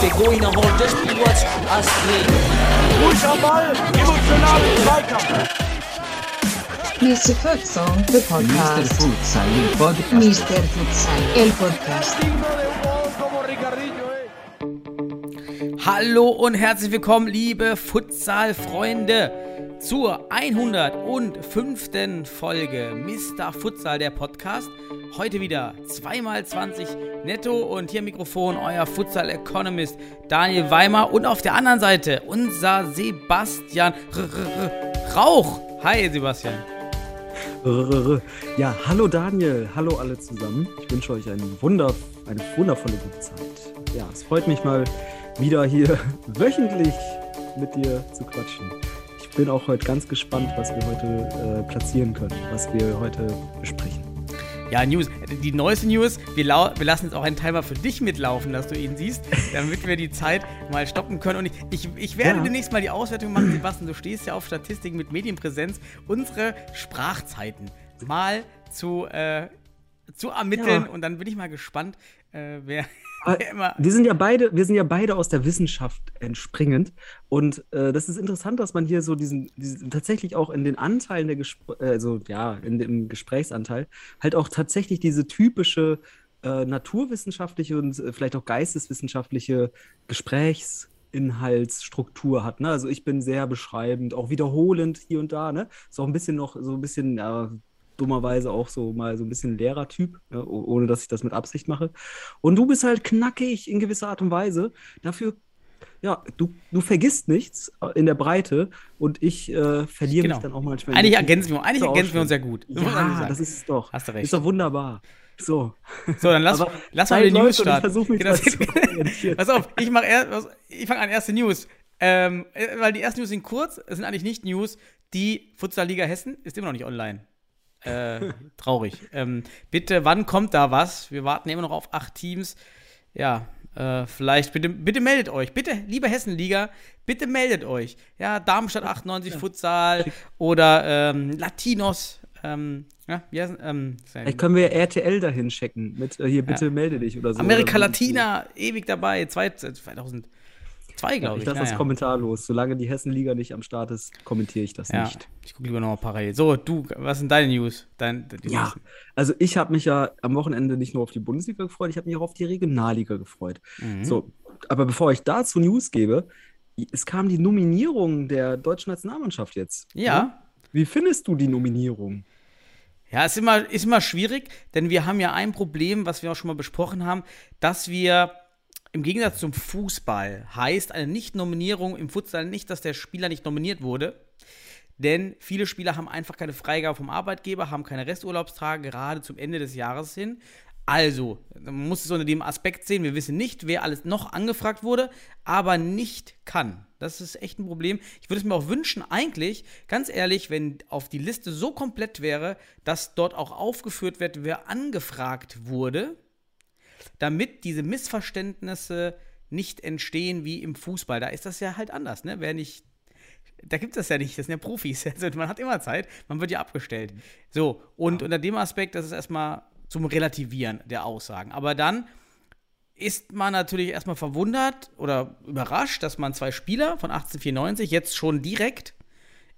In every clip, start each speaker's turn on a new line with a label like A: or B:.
A: Der Goiner holt das Spiel was Astrid.
B: Ruhig am Ball, emotional Zweikampf.
C: Mr. Futsal, the
D: Mr.
C: podcast.
D: Futsal, il podcast.
C: Mr. Futsal, el podcast.
E: Hallo und herzlich willkommen, liebe Futsal-Freunde, zur 105. Folge Mr. Futsal, der Podcast. Heute wieder 2x20 netto und hier Mikrofon euer Futsal-Economist Daniel Weimer und auf der anderen Seite unser Sebastian Rauch. Hi Sebastian.
F: Ja, hallo Daniel, hallo alle zusammen. Ich wünsche euch einen Wunder, eine wundervolle gute Zeit. Ja, es freut mich mal wieder hier wöchentlich mit dir zu quatschen. Ich bin auch heute ganz gespannt, was wir heute äh, platzieren können, was wir heute besprechen.
E: Ja, News. Die neueste News, wir, wir lassen jetzt auch einen Timer für dich mitlaufen, dass du ihn siehst, damit wir die Zeit mal stoppen können. Und ich, ich, ich werde
F: Ja.
E: demnächst mal die Auswertung machen, Sebastian, du stehst ja auf Statistiken mit Medienpräsenz, unsere Sprachzeiten mal zu, äh, zu ermitteln.
F: Ja.
E: Und dann bin ich mal gespannt, äh, wer immer.
F: Wir sind ja beide, wir sind ja beide aus der Wissenschaft entspringend. Und äh, das ist interessant, dass man hier so diesen, diesen tatsächlich auch in den Anteilen der Gespr äh, also ja, in dem Gesprächsanteil, halt auch tatsächlich diese typische äh, naturwissenschaftliche und äh, vielleicht auch geisteswissenschaftliche Gesprächsinhaltsstruktur hat. Ne? Also ich bin sehr beschreibend, auch wiederholend hier und da, ne? Ist auch ein bisschen noch so ein bisschen, ja, dummerweise auch so mal so ein bisschen Lehrertyp, ja, oh- ohne dass ich das mit Absicht mache. Und du bist halt knackig in gewisser Art und Weise. Dafür, ja, du, du vergisst nichts äh, in der Breite und ich äh, verliere
E: Genau.
F: mich dann auch manchmal.
E: Eigentlich ergänzen wir, eigentlich ergänzen wir uns ja gut. Das
F: Ja, das ist es doch.
E: Hast du recht.
F: Ist doch wunderbar. So.
E: So, dann lass, lass mal die News
F: ich
E: starten.
F: mich
E: Genau,
F: zu.
E: Pass auf, ich mach erst, ich fange an, erste News. Ähm, äh, weil die ersten News sind kurz, es sind eigentlich nicht News. Die Futsal-Liga Hessen ist immer noch nicht online. Äh, traurig. Ähm, bitte, wann kommt da was? Wir warten immer noch auf acht Teams. Ja, äh, vielleicht, bitte, bitte meldet euch. Bitte, liebe Hessenliga, bitte meldet euch. Ja, Darmstadt 98 Futsal oder ähm, Latinos. Ähm, ja, heißen, ähm,
F: Vielleicht können wir RTL dahin checken mit äh, hier bitte melde dich oder so.
E: Amerika
F: Oder-
E: Latina, ewig dabei, zwei- 2002,
F: Ja,
E: glaube
F: ich
E: ich.
F: lasse das
E: Naja.
F: kommentarlos. Solange die Hessenliga nicht am Start ist, kommentiere ich das
E: Ja,
F: nicht.
E: ich gucke lieber nochmal parallel. So, du, was sind deine News? Dein,
F: Ja,
E: nächsten.
F: also ich habe mich ja am Wochenende nicht nur auf die Bundesliga gefreut, ich habe mich auch auf die Regionalliga gefreut.
E: Mhm.
F: So, aber bevor ich dazu News gebe, es kam die Nominierung der deutschen Nationalmannschaft jetzt.
E: Ja.
F: Wie findest du die Nominierung?
E: Ja, ist immer, ist immer schwierig, denn wir haben ja ein Problem, was wir auch schon mal besprochen haben, dass wir im Gegensatz zum Fußball heißt eine Nicht-Nominierung im Futsal nicht, dass der Spieler nicht nominiert wurde. Denn viele Spieler haben einfach keine Freigabe vom Arbeitgeber, haben keine Resturlaubstage, gerade zum Ende des Jahres hin. Also, man muss es unter dem Aspekt sehen, wir wissen nicht, wer alles noch angefragt wurde, aber nicht kann. Das ist echt ein Problem. Ich würde es mir auch wünschen, eigentlich, ganz ehrlich, wenn auf die Liste so komplett wäre, dass dort auch aufgeführt wird, wer angefragt wurde, damit diese Missverständnisse nicht entstehen wie im Fußball. Da ist das ja halt anders, ne? Wer nicht da gibt es das ja nicht, das sind ja Profis. Also man hat immer Zeit, man wird ja abgestellt. So, und unter dem Aspekt, das ist erstmal zum Relativieren der Aussagen. Aber dann ist man natürlich erstmal verwundert oder überrascht, dass man zwei Spieler von 1894 jetzt schon direkt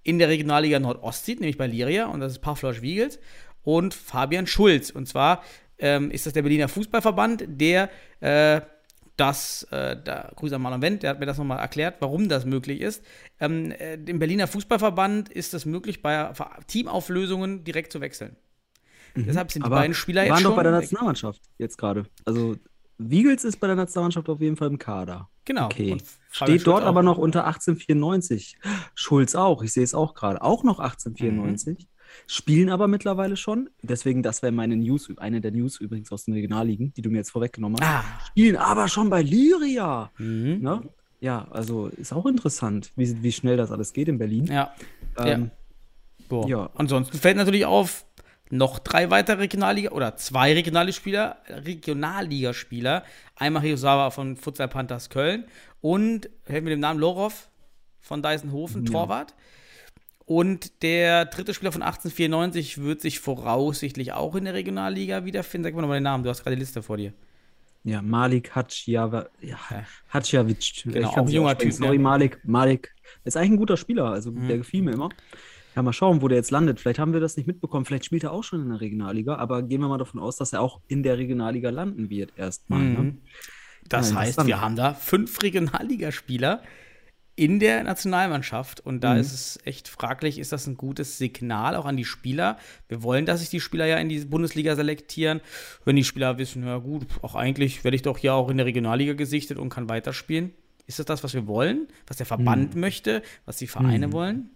E: in der Regionalliga Nordost sieht, nämlich bei Liria, und das ist Pavlos Wiegels und Fabian Schulz. Und zwar ähm, ist das der Berliner Fußballverband, der äh, das, äh, da, Grüße an Marlon Wendt, der hat mir das nochmal erklärt, warum das möglich ist. Ähm, äh, Im Berliner Fußballverband ist es möglich, bei Teamauflösungen direkt zu wechseln. Deshalb sind die
F: Aber
E: beiden Spieler
F: die
E: jetzt
F: waren
E: schon
F: doch bei der. Nationalmannschaft jetzt gerade. Also Wiegels ist bei der Nationalmannschaft auf jeden Fall im Kader.
E: Genau.
F: Okay. Steht dort
E: auch.
F: aber noch unter 1894. Schulz auch, ich sehe es auch gerade. Auch noch 1894.
E: Mhm.
F: Spielen aber mittlerweile schon. Deswegen, das wäre meine News, eine der News übrigens aus den Regionalligen, die du mir jetzt vorweggenommen hast.
E: Ah.
F: Spielen aber schon bei Lyria.
E: Mhm.
F: Ne? Ja, also ist auch interessant, wie, wie schnell das alles geht in Berlin.
E: Ja.
F: Ähm,
E: Boah.
F: Ja.
E: Ansonsten fällt natürlich auf, noch drei weitere Regionalliga oder zwei Regionalligaspieler, Regionalligaspieler. Einmal Hiosawa von Futsal Panthers Köln und hält mit dem Namen Lorov von Deisenhofen, Torwart. Und der dritte Spieler von 1894 wird sich voraussichtlich auch in der Regionalliga wiederfinden. Sag mal nochmal den Namen, du hast gerade die Liste vor dir.
F: Ja, Malik Hatschiava, ja, Hatschiavic.
E: Genau, auch ein junger. Typ, ne?
F: Sorry, Malik. Malik ist eigentlich ein guter Spieler, also
E: Mhm.
F: der gefiel mir immer. Ja, mal schauen, wo der jetzt landet. Vielleicht haben wir das nicht mitbekommen. Vielleicht spielt er auch schon in der Regionalliga, aber gehen wir mal davon aus, dass er auch in der Regionalliga landen wird erstmal. Ne?
E: Mhm. Das
F: Ja,
E: heißt, wir haben da fünf Regionalligaspieler in der Nationalmannschaft. Und da
F: Mhm.
E: ist es echt fraglich, ist das ein gutes Signal auch an die Spieler? Wir wollen, dass sich die Spieler ja in die Bundesliga selektieren. Wenn die Spieler wissen, ja gut, auch eigentlich werde ich doch hier auch in der Regionalliga gesichtet und kann weiterspielen. Ist das das, was wir wollen? Was der Verband
F: Mhm.
E: möchte? Was die Vereine wollen?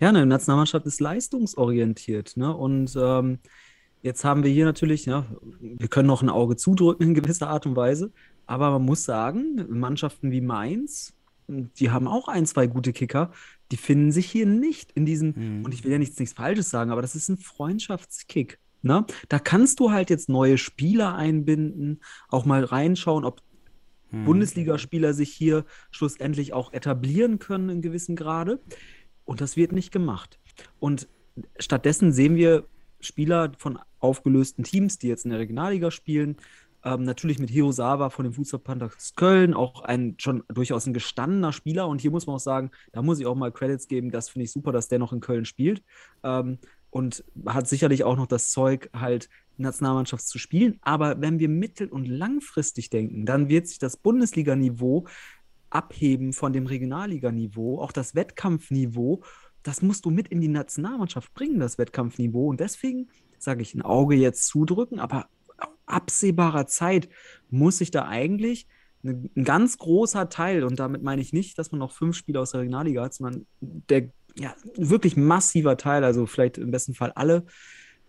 F: Ja, eine Nationalmannschaft ist leistungsorientiert. Ne? Und ähm, jetzt haben wir hier natürlich, ja, wir können noch ein Auge zudrücken in gewisser Art und Weise, aber man muss sagen, Mannschaften wie Mainz, die haben auch ein, zwei gute Kicker, die finden sich hier nicht in diesem,
E: Mhm.
F: und ich will ja nichts, nichts Falsches sagen, aber das ist ein Freundschaftskick. Ne? Da kannst du halt jetzt neue Spieler einbinden, auch mal reinschauen, ob
E: Hm.
F: Bundesligaspieler sich hier schlussendlich auch etablieren können in gewissem Grade. Und das wird nicht gemacht. Und stattdessen sehen wir Spieler von aufgelösten Teams, die jetzt in der Regionalliga spielen. Ähm, natürlich mit Hirosawa von dem Futsal Panthers Köln, auch ein schon durchaus ein gestandener Spieler. Und hier muss man auch sagen, da muss ich auch mal Credits geben. Das finde ich super, dass der noch in Köln spielt. Ähm, und hat sicherlich auch noch das Zeug, halt Nationalmannschaft zu spielen. Aber wenn wir mittel- und langfristig denken, dann wird sich das Bundesliganiveau abheben von dem Regionalliganiveau, auch das Wettkampfniveau. Das musst du mit in die Nationalmannschaft bringen, das Wettkampfniveau. Und deswegen sage ich, ein Auge jetzt zudrücken, aber absehbarer Zeit muss sich da eigentlich ne- ein ganz großer Teil, und damit meine ich nicht, dass man noch fünf Spieler aus der Regionalliga hat, sondern der ja, wirklich massiver Teil, also vielleicht im besten Fall alle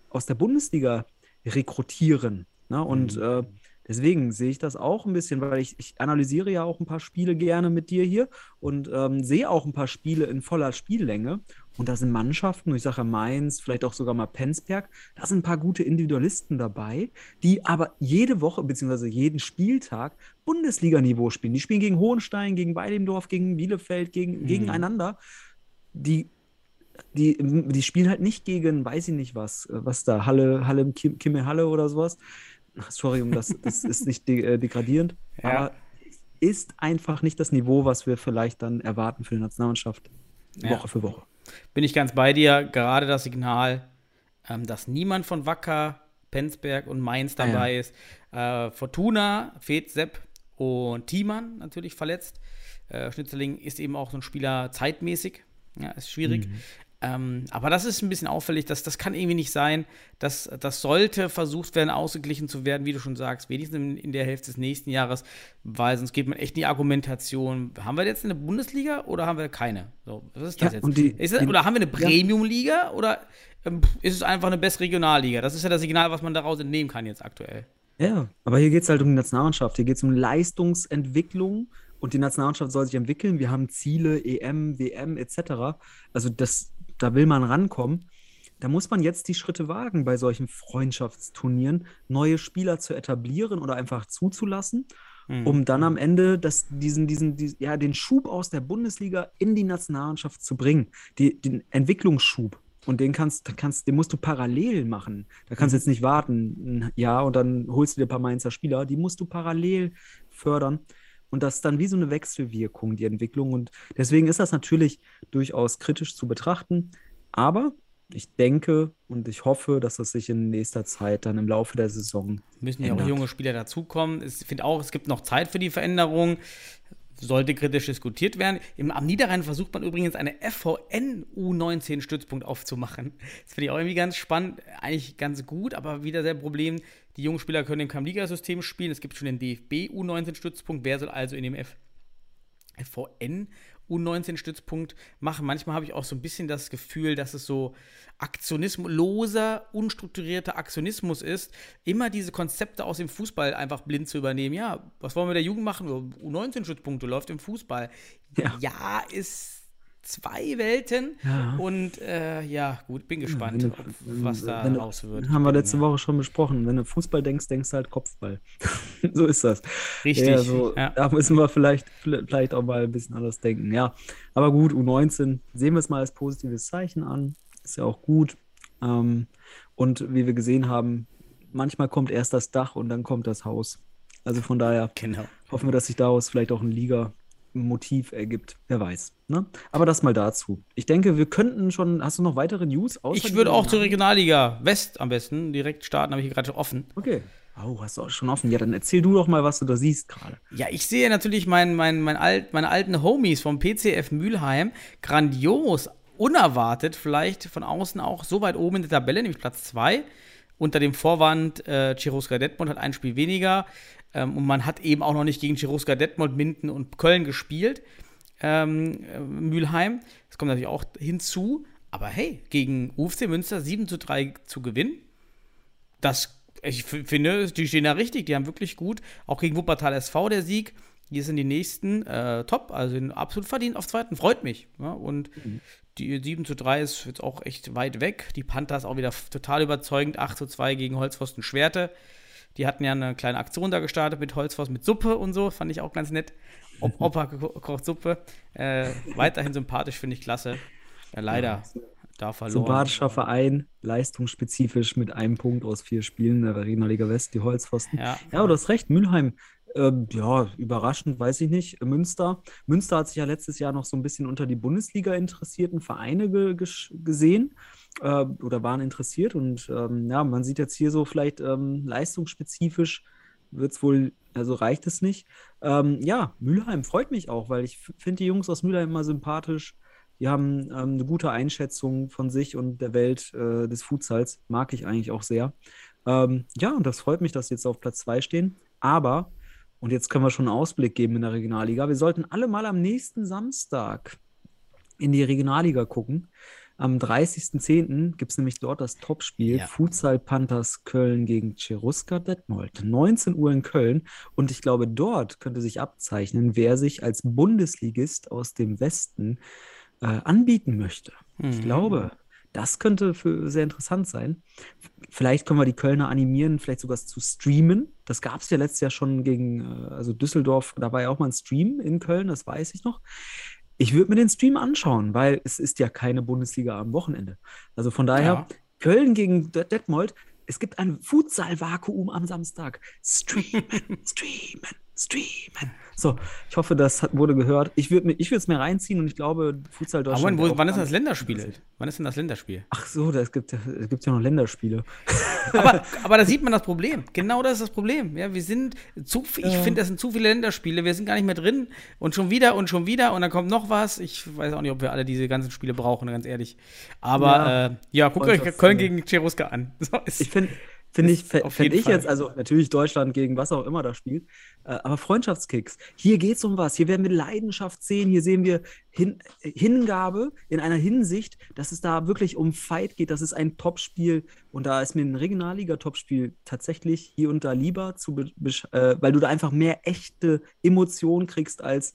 F: aus der Bundesliga rekrutieren. Ne? Und äh, deswegen sehe ich das auch ein bisschen, weil ich, ich analysiere ja auch ein paar Spiele gerne mit dir hier und ähm, sehe auch ein paar Spiele in voller Spiellänge. Und da sind Mannschaften, ich sage ja Mainz, vielleicht auch sogar mal Penzberg, da sind ein paar gute Individualisten dabei, die aber jede Woche bzw. jeden Spieltag Bundesliganiveau spielen. Die spielen gegen Hohenstein, gegen Weidendorf, gegen Bielefeld, gegen, gegeneinander. Die die, die spielen halt nicht gegen, weiß ich nicht was, äh, was da, Halle, Halle, Kim, Kimme Halle oder sowas. Sorry, um das, das ist nicht de äh, degradierend,
E: Ja.
F: aber ist einfach nicht das Niveau, was wir vielleicht dann erwarten für die Nationalmannschaft
E: Ja.
F: Woche für Woche.
E: Bin ich ganz bei dir. Gerade das Signal, ähm, dass niemand von Wacker, Penzberg und Mainz
F: Ah, ja.
E: dabei ist. Äh, Fortuna, Fed, Sepp und Thiemann natürlich verletzt. Äh, Schnitzeling ist eben auch so ein Spieler zeitmäßig. Ja, ist schwierig.
F: Mhm.
E: Ähm, aber das ist ein bisschen auffällig, dass das kann irgendwie nicht sein. Das, das sollte versucht werden, ausgeglichen zu werden, wie du schon sagst, wenigstens in, in der Hälfte des nächsten Jahres, weil sonst geht man echt in die Argumentation. Haben wir jetzt eine Bundesliga oder haben wir keine? So, was ist das
F: Ja,
E: jetzt?
F: die-
E: ist das,
F: die-
E: oder haben wir eine Premium-Liga oder ähm, ist es einfach eine bessere Regionalliga? Das ist ja das Signal, was man daraus entnehmen kann jetzt aktuell.
F: Ja, aber hier geht es halt um die Nationalmannschaft. Hier geht es um Leistungsentwicklung und die Nationalmannschaft soll sich entwickeln. Wir haben Ziele, EM, WM etc. Also das, da will man rankommen. Da muss man jetzt die Schritte wagen, bei solchen Freundschaftsturnieren neue Spieler zu etablieren oder einfach zuzulassen,
E: Hm.
F: um dann am Ende das, diesen, diesen, dies- ja, den Schub aus der Bundesliga in die Nationalmannschaft zu bringen. Die, den Entwicklungsschub. Und den kannst, kannst, den musst du parallel machen. Da kannst du jetzt nicht warten, Jahr und dann holst du dir ein paar Mainzer Spieler. Die musst du parallel fördern. Und das ist dann wie so eine Wechselwirkung, die Entwicklung. Und deswegen ist das natürlich durchaus kritisch zu betrachten. Aber ich denke und ich hoffe, dass das sich in nächster Zeit dann im Laufe der Saison
E: Müssen ja auch junge Spieler dazukommen. Ich finde auch, es gibt noch Zeit für die Veränderung. Sollte kritisch diskutiert werden. Im, am Niederrhein versucht man übrigens eine FVN U19-Stützpunkt aufzumachen. Das finde ich auch irgendwie ganz spannend. Eigentlich ganz gut, aber wieder sehr Problem. Die jungen Spieler können im Kam-Liga-System spielen. Es gibt schon den DFB U19-Stützpunkt. Wer soll also in dem F FVN U19-Stützpunkt machen. Manchmal habe ich auch so ein bisschen das Gefühl, dass es so Aktionismus, loser, unstrukturierter Aktionismus ist, immer diese Konzepte aus dem Fußball einfach blind zu übernehmen. Ja, was wollen wir der Jugend machen? U19-Stützpunkte läuft im Fußball.
F: Ja.
E: Ja, ist zwei Welten.
F: Ja.
E: Und äh, ja, gut, bin gespannt,
F: wenn du-
E: ob, was da
F: du-
E: raus wird.
F: Haben wir letzte
E: ja,
F: Woche schon besprochen. Wenn du Fußball denkst, denkst du halt Kopfball. so ist das.
E: Richtig.
F: Ja, so,
E: ja.
F: Da müssen wir vielleicht, vielleicht auch mal ein bisschen anders denken. Ja, aber gut, U19 sehen wir es mal als positives Zeichen an. Ist ja auch gut. Ähm, und wie wir gesehen haben, manchmal kommt erst das Dach und dann kommt das Haus. Also von daher
E: Genau.
F: hoffen wir, dass sich daraus vielleicht auch ein Liga-Motiv ergibt. Wer weiß. Ne? Aber das mal dazu. Ich denke, wir könnten schon. Hast du noch weitere News?
E: Ich würde auch zur? Regionalliga West am besten direkt starten, habe ich hier gerade schon offen.
F: Okay. Oh, hast du auch schon offen. Ja, dann erzähl du doch mal, was du da siehst gerade.
E: Ja, ich sehe natürlich mein, mein, mein alt, meine alten Homies vom PCF Mülheim grandios, unerwartet, vielleicht von außen auch so weit oben in der Tabelle, nämlich Platz 2. Unter dem Vorwand, äh, Chiroska Detmold hat ein Spiel weniger. Ähm, und man hat eben auch noch nicht gegen Chiroska Detmold, Minden und Köln gespielt. Ähm, äh, Mülheim. Das kommt natürlich auch hinzu. Aber hey, gegen UFC Münster 7 zu 3 zu gewinnen, das, ich finde, die stehen da richtig, die haben wirklich gut. Auch gegen Wuppertal SV der Sieg. Die sind die nächsten äh, top, also absolut verdient auf zweiten. Freut mich. Ja? Und die 7 zu 3 ist jetzt auch echt weit weg. Die Panthers auch wieder total überzeugend. 8 zu 2 gegen Holzpfosten Schwerte. Die hatten ja eine kleine Aktion da gestartet mit Holzpfosten mit Suppe und so. Fand ich auch ganz nett. Op Opa ko- kocht Suppe. Äh, weiterhin sympathisch, finde ich klasse. Ja, leider da verloren.
F: Sympathischer Verein, leistungsspezifisch mit einem Punkt aus vier Spielen der Regionalliga West, die Holzpfosten.
E: Ja.
F: Ja, aber du hast recht, Mülheim. Ähm, ja, überraschend, weiß ich nicht. Münster. Münster hat sich ja letztes Jahr noch so ein bisschen unter die Bundesliga interessierten Vereine ge gesehen äh, oder waren interessiert. Und ähm, ja, man sieht jetzt hier so vielleicht ähm, leistungsspezifisch wird es wohl, also reicht es nicht. Ähm, ja, Mülheim freut mich auch, weil ich finde die Jungs aus Mülheim immer sympathisch. Die haben ähm, eine gute Einschätzung von sich und der Welt äh, des Futsals. Mag ich eigentlich auch sehr. Ähm, ja, und das freut mich, dass sie jetzt auf Platz 2 stehen. Aber, und jetzt können wir schon einen Ausblick geben in der Regionalliga, wir sollten alle mal am nächsten Samstag in die Regionalliga gucken. Am 30.10. gibt es nämlich dort das Topspiel
E: Ja.
F: Futsal Panthers Köln gegen Cheruska Detmold. 19 Uhr in Köln. Und ich glaube, dort könnte sich abzeichnen, wer sich als Bundesligist aus dem Westen äh, anbieten möchte. Ich
E: Mhm.
F: glaube, das könnte für sehr interessant sein. Vielleicht können wir die Kölner animieren, vielleicht sogar zu streamen. Das gab es ja letztes Jahr schon gegen, äh, also Düsseldorf, da war ja auch mal ein Stream in Köln, das weiß ich noch. Ich würde mir den Stream anschauen, weil es ist ja keine Bundesliga am Wochenende. Also von daher,
E: Ja.
F: Köln gegen Det- Detmold, es gibt ein Futsal-Vakuum am Samstag. Streamen, streamen, streamen. So, ich hoffe, das hat, wurde gehört. Ich würde es mir reinziehen und ich glaube, Futsal
E: Aber
F: Deutschland.
E: wann, wo, wann ist das Länderspiel? Wann ist denn das Länderspiel?
F: Ach so, da gibt es gibt ja noch Länderspiele.
E: Aber, aber da sieht man das Problem. Genau das ist das Problem. Ja, wir sind zu, ich finde, das sind zu viele Länderspiele. Wir sind gar nicht mehr drin und schon wieder und schon wieder und dann kommt noch was. Ich weiß auch nicht, ob wir alle diese ganzen Spiele brauchen, ganz ehrlich. Aber
F: Ja.
E: äh, ja guckt euch Köln gegen Cheruska an. So
F: Ich finde, finde ich,
E: jeden
F: ich
E: Fall.
F: jetzt, also natürlich Deutschland gegen was auch immer da spielt, äh, aber Freundschaftskicks. Hier geht es um was. Hier werden wir Leidenschaft sehen. Hier sehen wir Hin Hingabe in einer Hinsicht, dass es da wirklich um Fight geht. Das ist ein Topspiel und da ist mir ein Regionalliga-Topspiel tatsächlich hier und da lieber, zu äh, weil du da einfach mehr echte Emotionen kriegst als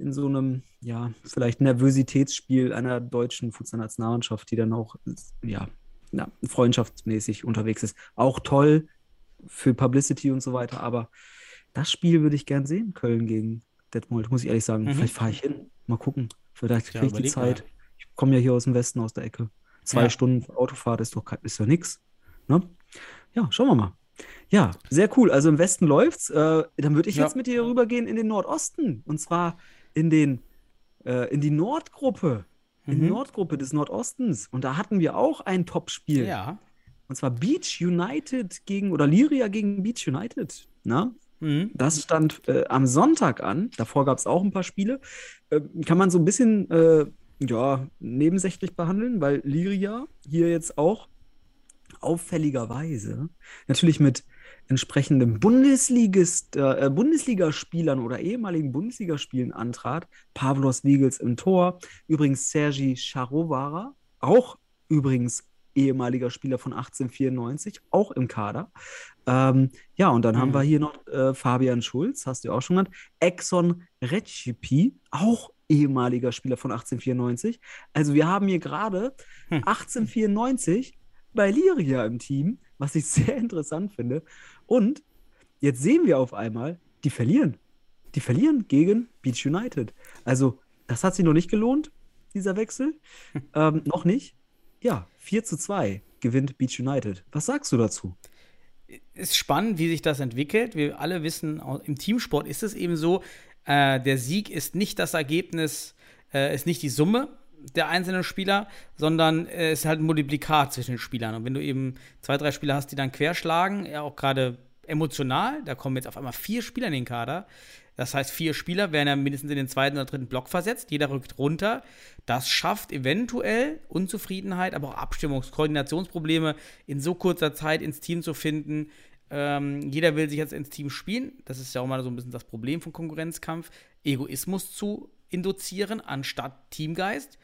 F: in so einem, ja, vielleicht Nervositätsspiel einer deutschen Fußballnationalmannschaft, die dann auch, ja, ja, freundschaftsmäßig unterwegs ist. Auch toll für Publicity und so weiter, aber das Spiel würde ich gern sehen, Köln gegen Detmold, muss ich ehrlich sagen.
E: Mhm.
F: Vielleicht fahre ich hin, mal gucken. Vielleicht
E: Ja,
F: kriege ich die
E: überleg mal.
F: Zeit. Ich komme ja hier aus dem Westen, aus der Ecke. Zwei
E: Ja.
F: Stunden Autofahrt ist doch ist ja nix. Ne? Ja, schauen wir mal. Ja, sehr cool. Also im Westen läuft's. Äh, dann würde ich
E: Ja.
F: jetzt mit dir rübergehen in den Nordosten. Und zwar in den äh, in die Nordgruppe. In
E: Mhm.
F: Nordgruppe des Nordostens. Und da hatten wir auch ein Topspiel.
E: ja.
F: Und zwar Beach United gegen, oder Lyria gegen Beach United. Na?
E: Mhm.
F: Das stand äh, am Sonntag an. Davor gab es auch ein paar Spiele. Äh, kann man so ein bisschen äh, ja, nebensächlich behandeln, weil Lyria hier jetzt auch auffälligerweise natürlich mit entsprechendem Bundesligist, äh, äh, Bundesligaspielern oder ehemaligen Bundesligaspielen antrat. Pavlos Wiegels im Tor. Übrigens Sergi Charovara, auch übrigens ehemaliger Spieler von 1894, auch im Kader. Ähm, ja, und dann haben
E: Mhm.
F: wir hier noch äh, Fabian Schulz, hast du auch schon genannt. Exxon Recipe, auch ehemaliger Spieler von 1894. Also wir haben hier gerade 1894 bei Liria im Team, was ich sehr interessant finde. Und jetzt sehen wir auf einmal, die verlieren. Die verlieren gegen Beach United. Also das hat sich noch nicht gelohnt, dieser Wechsel. ähm, noch nicht. Ja, 4 zu 2 gewinnt Beach United. Was sagst du dazu?
E: ist spannend, wie sich das entwickelt. Wir alle wissen, im Teamsport ist es eben so, äh, der Sieg ist nicht das Ergebnis, äh, ist nicht die Summe der einzelnen Spieler, sondern es äh, ist halt ein Multiplikat zwischen den Spielern. Und wenn du eben zwei, drei Spieler hast, die dann querschlagen, ja auch gerade emotional, da kommen jetzt auf einmal vier Spieler in den Kader, das heißt, vier Spieler werden ja mindestens in den zweiten oder dritten Block versetzt. Jeder rückt runter. Das schafft eventuell Unzufriedenheit, aber auch Abstimmungs-, Koordinationsprobleme in so kurzer Zeit ins Team zu finden. Ähm, jeder will sich jetzt ins Team spielen. Das ist ja auch mal so ein bisschen das Problem von Konkurrenzkampf. Egoismus zu induzieren anstatt Teamgeist.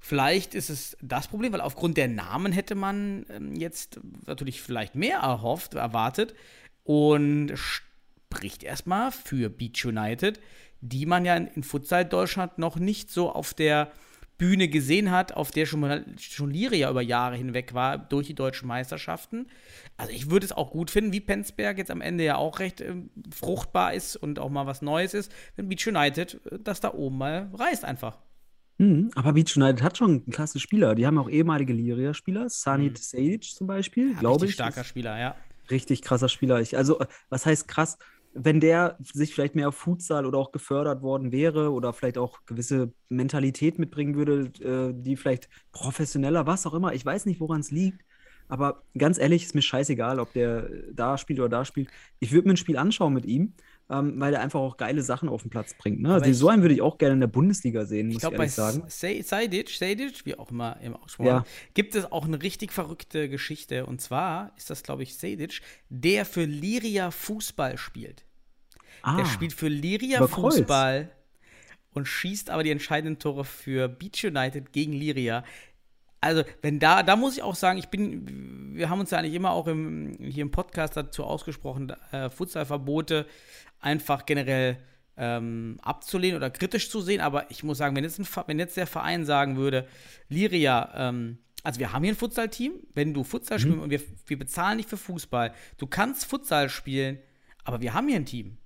E: Vielleicht ist es das Problem, weil aufgrund der Namen hätte man ähm, jetzt natürlich vielleicht mehr erhofft, erwartet. Und spricht erstmal für Beach United, die man ja in, Futsal Deutschland noch nicht so auf der Bühne gesehen hat, auf der schon, schon Liria über Jahre hinweg war, durch die deutschen Meisterschaften. Also ich würde es auch gut finden, wie Penzberg jetzt am Ende ja auch recht äh, fruchtbar ist und auch mal was Neues ist, wenn Beach United äh, das da oben mal reißt einfach.
F: Mhm, aber Beach United hat schon klasse Spieler. Die haben auch ehemalige Liria-Spieler, Sanit mhm. Sage zum Beispiel, ja, glaube ich.
E: starker Spieler, ja.
F: Richtig krasser Spieler. Ich, also, was heißt krass? wenn der sich vielleicht mehr auf Futsal oder auch gefördert worden wäre oder vielleicht auch gewisse Mentalität mitbringen würde, äh, die vielleicht professioneller, was auch immer, ich weiß nicht, woran es liegt. Aber ganz ehrlich, ist mir scheißegal, ob der da spielt oder da spielt. Ich würde mir ein Spiel anschauen mit ihm, ähm, weil er einfach auch geile Sachen auf den Platz bringt. Ne? Also so einen würde ich auch gerne in der Bundesliga sehen, muss ich, glaub, ich ehrlich sagen.
E: Sejdic, Sejdic, wie auch immer im Ausspruch, ja. gibt es auch eine richtig verrückte Geschichte. Und zwar ist das, glaube ich, Sejdic, der für Liria Fußball spielt. Ah, der spielt für Liria Fußball und schießt aber die entscheidenden Tore für Beach United gegen Liria. Also, wenn da, da muss ich auch sagen, ich bin, wir haben uns ja eigentlich immer auch im, hier im Podcast dazu ausgesprochen, äh, Futsalverbote einfach generell ähm, abzulehnen oder kritisch zu sehen. Aber ich muss sagen, wenn jetzt, ein, wenn jetzt der Verein sagen würde, Liria, ähm, also wir haben hier ein Futsal-Team, wenn du Futsal mhm. spielst und wir, wir bezahlen dich für Fußball, du kannst Futsal spielen, aber wir haben hier ein Team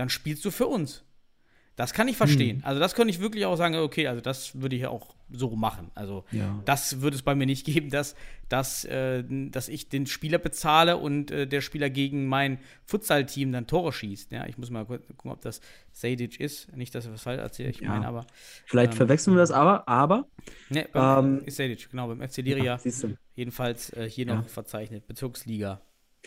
E: dann spielst du für uns. Das kann ich verstehen. Hm. Also das könnte ich wirklich auch sagen, okay, also das würde ich auch so machen. Also ja. das würde es bei mir nicht geben, dass, dass, äh, dass ich den Spieler bezahle und äh, der Spieler gegen mein Futsal-Team dann Tore schießt. Ja, ich muss mal gucken, ob das Sadic ist. Nicht, dass ich was falsch erzähle, ich ja. meine aber.
F: Vielleicht ähm, verwechseln wir das aber, aber.
E: Ne, ähm, ist Sadic, genau, beim FC Liria. Ja, jedenfalls äh, hier noch verzeichnet, Bezirksliga.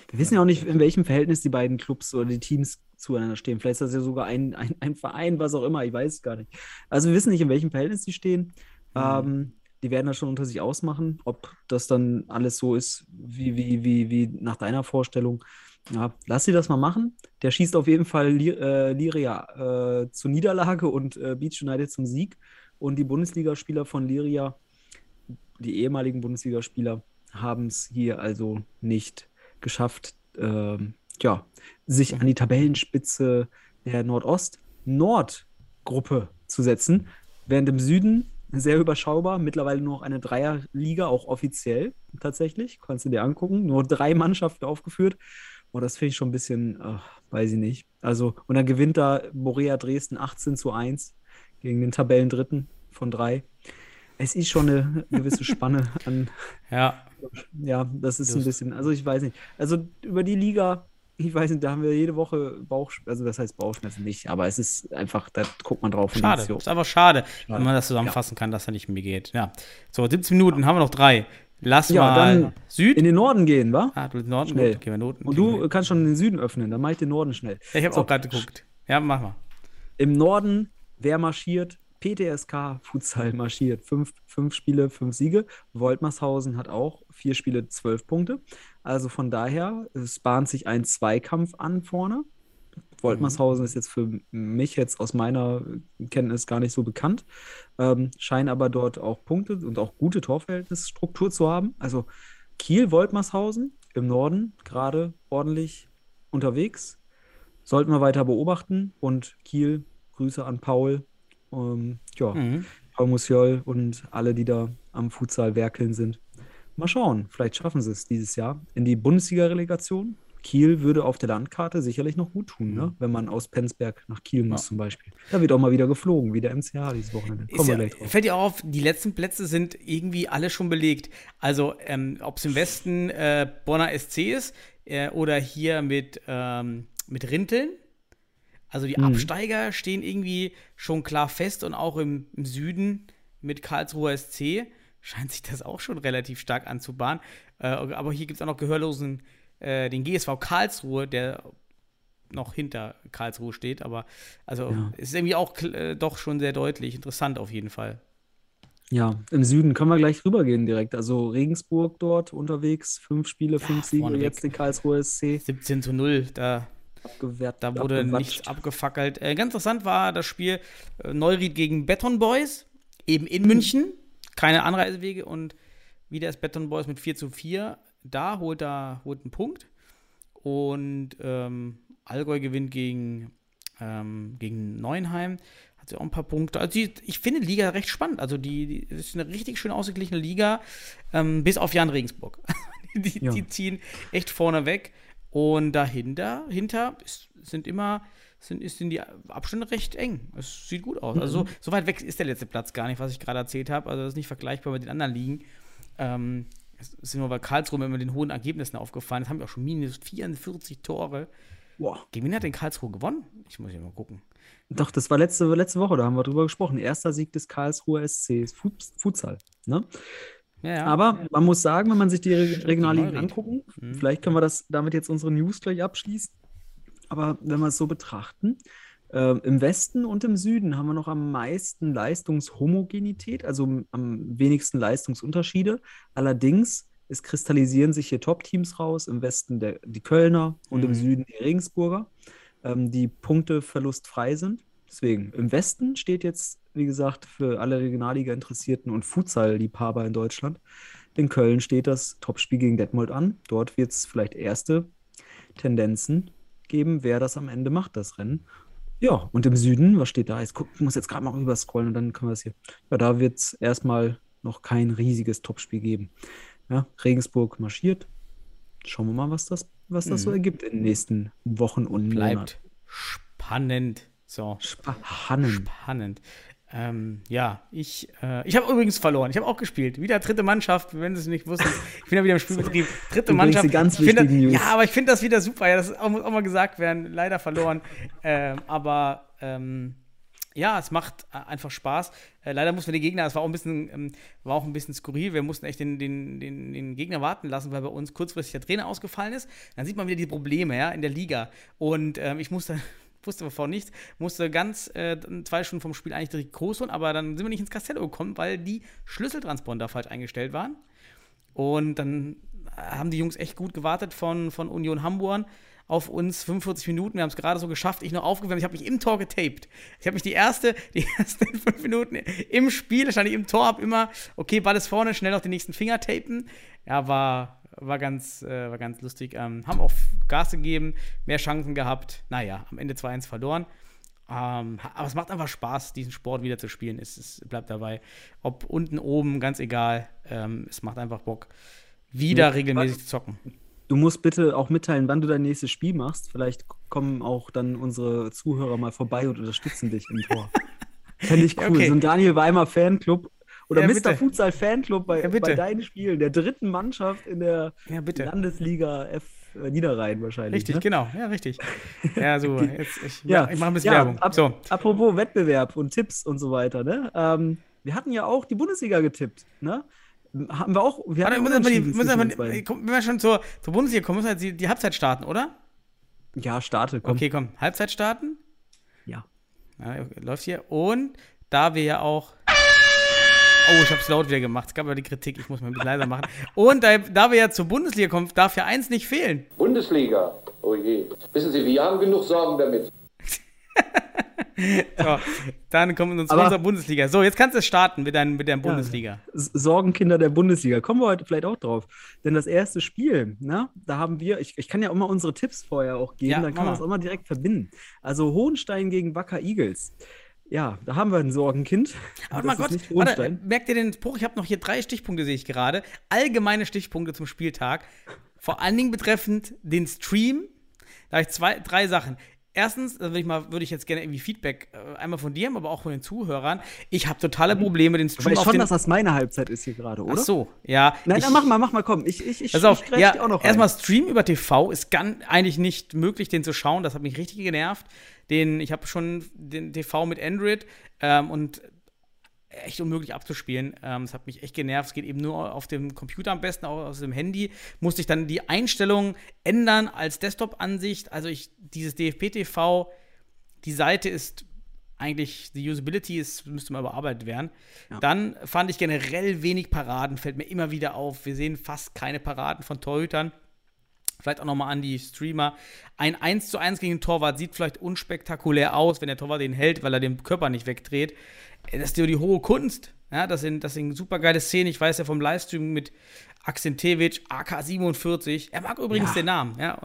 F: Wir wissen ja auch nicht, in welchem Verhältnis die beiden Clubs oder die Teams zueinander stehen. Vielleicht ist das ja sogar ein, ein, ein Verein, was auch immer, ich weiß es gar nicht. Also wir wissen nicht, in welchem Verhältnis die stehen. Mhm. Ähm, die werden das schon unter sich ausmachen, ob das dann alles so ist, wie, wie, wie, wie nach deiner Vorstellung. Ja, lass sie das mal machen. Der schießt auf jeden Fall äh, Liria äh, zur Niederlage und äh, Beach United zum Sieg. Und die Bundesligaspieler von Liria, die ehemaligen Bundesligaspieler, haben es hier also nicht geschafft, äh, ja, sich an die Tabellenspitze der Nordost-Nord-Gruppe zu setzen, während im Süden sehr überschaubar, mittlerweile nur noch eine Dreierliga, auch offiziell tatsächlich, kannst du dir angucken, nur drei Mannschaften aufgeführt. Und das finde ich schon ein bisschen, ach, weiß ich nicht. Also, und dann gewinnt da Morea Dresden 18 zu 1 gegen den Tabellendritten von drei. Es ist schon eine gewisse Spanne an.
E: Ja.
F: Ja, das ist ein bisschen, also ich weiß nicht. Also über die Liga, ich weiß nicht, da haben wir jede Woche Bauchschmerzen, also das heißt Bauchschmerzen nicht, aber es ist einfach, da guckt man drauf.
E: Schade, ist einfach schade, schade, wenn man das zusammenfassen ja. kann, dass er nicht mehr geht. Ja, so, 17 Minuten, ja. haben wir noch drei. Lass ja, mal dann
F: Süd. In den Norden gehen, wa?
E: Ah, du Norden?
F: Schnell. Gut, Noten, Und du kannst schon den Süden öffnen, dann mach ich den Norden schnell.
E: Ich habe so. auch gerade geguckt. Ja, mach mal.
F: Im Norden, wer marschiert? PTSK Futsal marschiert. Fünf, fünf Spiele, fünf Siege. Woltmershausen hat auch vier Spiele, zwölf Punkte. Also von daher, es bahnt sich ein Zweikampf an vorne. Woltmershausen mhm. ist jetzt für mich jetzt aus meiner Kenntnis gar nicht so bekannt, ähm, scheinen aber dort auch Punkte und auch gute Torverhältnisstruktur zu haben. Also Kiel, Woltmershausen im Norden gerade ordentlich unterwegs. Sollten wir weiter beobachten und Kiel, Grüße an Paul, Ähm, ja,
E: Mhm.
F: Paul Musiol und alle, die da am Futsal werkeln sind. Mal schauen, vielleicht schaffen sie es dieses Jahr in die Bundesliga-Relegation. Kiel würde auf der Landkarte sicherlich noch gut tun, ne? wenn man aus Penzberg nach Kiel muss
E: Ja.
F: zum Beispiel. Da wird auch mal wieder geflogen, wie der MCH dieses Wochenende. Kommen
E: ja, fällt dir auch auf, die letzten Plätze sind irgendwie alle schon belegt. Also, ähm, ob es im Westen äh, Bonner SC ist äh, oder hier mit, ähm, mit Rinteln. Also, die
F: Mhm.
E: Absteiger stehen irgendwie schon klar fest und auch im, im Süden mit Karlsruher SC scheint sich das auch schon relativ stark anzubahnen. Äh, aber hier gibt es auch noch Gehörlosen, äh, den GSV Karlsruhe, der noch hinter Karlsruhe steht, aber also
F: Ja.
E: ist irgendwie auch äh, doch schon sehr deutlich. Interessant auf jeden Fall.
F: Ja, im Süden können wir gleich rübergehen direkt. Also Regensburg dort unterwegs, fünf Spiele, fünf Siege, jetzt die Karlsruhe SC
E: 17 zu 0, da,
F: abgewehrt.
E: da wurde
F: abgewatscht.
E: nichts abgefackelt. Äh, ganz interessant war das Spiel äh, Neuried gegen Beton Boys, eben in München. Keine Anreisewege und wieder ist Beton Boys mit 4 zu 4 da, holt da holt einen Punkt. Und ähm, Allgäu gewinnt gegen, ähm, gegen Neuenheim. Hat sie auch ein paar Punkte. Also die, ich finde die Liga recht spannend. Also die, die ist eine richtig schön ausgeglichene Liga, ähm, bis auf Jan Regensburg. die,
F: Ja.
E: die ziehen echt vorne weg. Und dahinter hinter ist, sind immer sind, ist- sind die Abstände recht eng. Es sieht gut aus. Also so, so weit weg ist der letzte Platz gar nicht, was ich gerade erzählt habe. Also das ist nicht vergleichbar mit den anderen Ligen. Ähm, es ist nur bei Karlsruhe mit den hohen Ergebnissen aufgefallen. Es haben wir auch schon minus 44 Tore.
F: Boah.
E: Gegen wen hat denn Karlsruhe gewonnen? Ich muss ja mal gucken.
F: Doch, das war letzte, letzte Woche, da haben wir drüber gesprochen. Erster Sieg des Karlsruher SC, Fut- Futsal. Ne?
E: Ja, ja.
F: Aber man muss sagen, wenn man sich die Re Regionalligen angucken,
E: Mhm.
F: vielleicht können wir das damit jetzt unsere News gleich abschließen. Aber wenn wir es so betrachten, ähm, im Westen und im Süden haben wir noch am meisten Leistungshomogenität, also am wenigsten Leistungsunterschiede. Allerdings, es kristallisieren sich hier Top-Teams raus, im Westen der, die Kölner und im
E: Mhm.
F: Süden die Regensburger, ähm, die Punkte verlustfrei sind. Deswegen, im Westen steht jetzt, wie gesagt, für alle Regionalliga-Interessierten und Futsal-Liebhaber in Deutschland, in Köln steht das Topspiel gegen Detmold an. Dort wird es vielleicht erste Tendenzen geben, wer das am Ende macht, das Rennen. Ja, und im Süden, was steht da? Ich muss jetzt gerade mal rüber scrollen und dann können wir es hier. Ja, da wird es erstmal noch kein riesiges Topspiel geben. Ja, Regensburg marschiert. Schauen wir mal, was das, was das so
E: Mhm.
F: ergibt in den nächsten Wochen und Monaten.
E: Bleibt spannend. So.
F: Spannend.
E: Spannend. Ähm, ja, ich, äh, ich habe übrigens verloren. Ich habe auch gespielt. Wieder dritte Mannschaft, wenn Sie es nicht wussten. Ich bin ja wieder im Spielbetrieb. Dritte Mannschaft.
F: die ganz
E: Ich find das,
F: wichtigen News.
E: Ja, aber ich finde das wieder super. Ja, das auch, muss auch mal gesagt werden. Leider verloren. ähm, aber ähm, ja, es macht äh, einfach Spaß. Äh, leider mussten wir die Gegner, es war auch ein bisschen, ähm, war auch ein bisschen skurril. Wir mussten echt den, den, den, den Gegner warten lassen, weil bei uns kurzfristig der Trainer ausgefallen ist. Dann sieht man wieder die Probleme, ja, in der Liga. Und ähm, ich musste, wusste davon nichts, musste ganz äh, zwei Stunden vom Spiel eigentlich direkt groß holen, aber dann sind wir nicht ins Castello gekommen, weil die Schlüsseltransponder falsch eingestellt waren. Und dann haben die Jungs echt gut gewartet von, von Union Hamburg auf uns 45 Minuten. Wir haben es gerade so geschafft. Ich noch aufgewärmt. Ich habe mich im Tor getaped. Ich habe mich die erste, die ersten fünf Minuten im Spiel, stand ich im Tor, habe immer, okay, Ball ist vorne, schnell noch den nächsten Finger tapen. Ja, war, war, ganz, äh, war ganz lustig. Ähm, haben auch Gas gegeben, mehr Chancen gehabt. Naja, am Ende 2-1 verloren. Ähm, aber es macht einfach Spaß, diesen Sport wieder zu spielen. Es, es bleibt dabei. Ob unten, oben, ganz egal. Ähm, es macht einfach Bock, wieder
F: Ja,
E: regelmäßig zu zocken.
F: Du musst bitte auch mitteilen, wann du dein nächstes Spiel machst. Vielleicht kommen auch dann unsere Zuhörer mal vorbei und unterstützen dich im Tor. Fände ich cool.
E: Okay.
F: So ein Daniel Weimer Fanclub oder
E: Ja,
F: Mr.
E: bitte.
F: Futsal Fanclub bei,
E: Ja,
F: bei deinen Spielen, der dritten Mannschaft in der
E: Ja.
F: Landesliga F äh, Niederrhein wahrscheinlich.
E: Richtig,
F: ne?
E: genau. Ja, richtig. Ja, so, jetzt, ich,
F: Ja,
E: ich mache ein bisschen Werbung.
F: ab-
E: So,
F: Apropos Wettbewerb und Tipps und so weiter, ne? Ähm, wir hatten ja auch die Bundesliga getippt, ne? Haben wir auch. Wir
E: Warte, müssen wir, die, müssen wir, wenn wir schon zur, zur Bundesliga kommen, müssen wir jetzt die, die Halbzeit starten, oder?
F: ja, starte, komm.
E: Okay, komm. Halbzeit starten.
F: Ja.
E: Ja, läuft hier. Und da wir ja auch. Oh, ich hab's laut wieder gemacht. Es gab ja die Kritik, ich muss mal ein bisschen leiser machen. Und da, da wir ja zur Bundesliga kommen, darf ja eins nicht fehlen.
D: Bundesliga. Oh je. Wissen Sie, wir haben genug Sorgen damit.
E: So, dann kommen wir zu
F: Aber-
E: unserer Bundesliga. So, jetzt kannst du starten mit deinem, mit deinem Bundesliga.
F: S- Sorgenkinder der Bundesliga. Kommen wir heute vielleicht auch drauf. Denn das erste Spiel, ne, da haben wir, ich, ich kann ja auch mal unsere Tipps vorher auch geben,
E: Ja,
F: dann kann man
E: mal.
F: auch mal direkt verbinden. Also Hohenstein gegen Wacker Eagles. Ja, da haben wir ein Sorgenkind.
E: Aber
F: ist
E: Gott, warte, merkt ihr den Spruch? Ich habe noch hier drei Stichpunkte, sehe ich gerade. Allgemeine Stichpunkte zum Spieltag. Vor allen Dingen betreffend den Stream. Da habe ich zwei, drei Sachen. Erstens, da würde ich, mal- würde ich jetzt gerne irgendwie Feedback äh, einmal von dir, aber auch von den Zuhörern. Ich habe totale Probleme, den Stream
F: weißt
E: auf
F: schon,
E: den.
F: dass das meine Halbzeit ist hier gerade, oder?
E: Ach so, ja.
F: Nein,
E: ich,
F: dann mach mal, mach mal, komm. Ich, ich, ich,
E: Pass auf,
F: ich
E: ja,
F: dir auch noch rein.
E: erstmal Stream über TV ist ganz, eigentlich nicht möglich, den zu schauen. Das hat mich richtig genervt. Den, ich habe schon den TV mit Android ähm, und echt unmöglich abzuspielen. Ähm, Es hat mich echt genervt. Es geht eben nur auf dem Computer am besten, auch aus dem Handy. Musste ich dann die Einstellungen ändern als Desktop-Ansicht. Also ich, dieses DFP-TV, die Seite ist eigentlich, die Usability ist, müsste mal überarbeitet werden. Dann fand ich generell wenig Paraden, fällt mir immer wieder auf. Wir sehen fast keine Paraden von Torhütern. Vielleicht auch nochmal an die Streamer. Ein 1 zu 1 gegen den Torwart sieht vielleicht unspektakulär aus, wenn der Torwart den hält, weil er den Körper nicht wegdreht. Das ist ja die hohe Kunst. Ja, das sind, das sind super geile Szenen. Ich weiß ja vom Livestream mit Aksentevic, AK47. Er mag übrigens
F: Ja.
E: den Namen. Ja,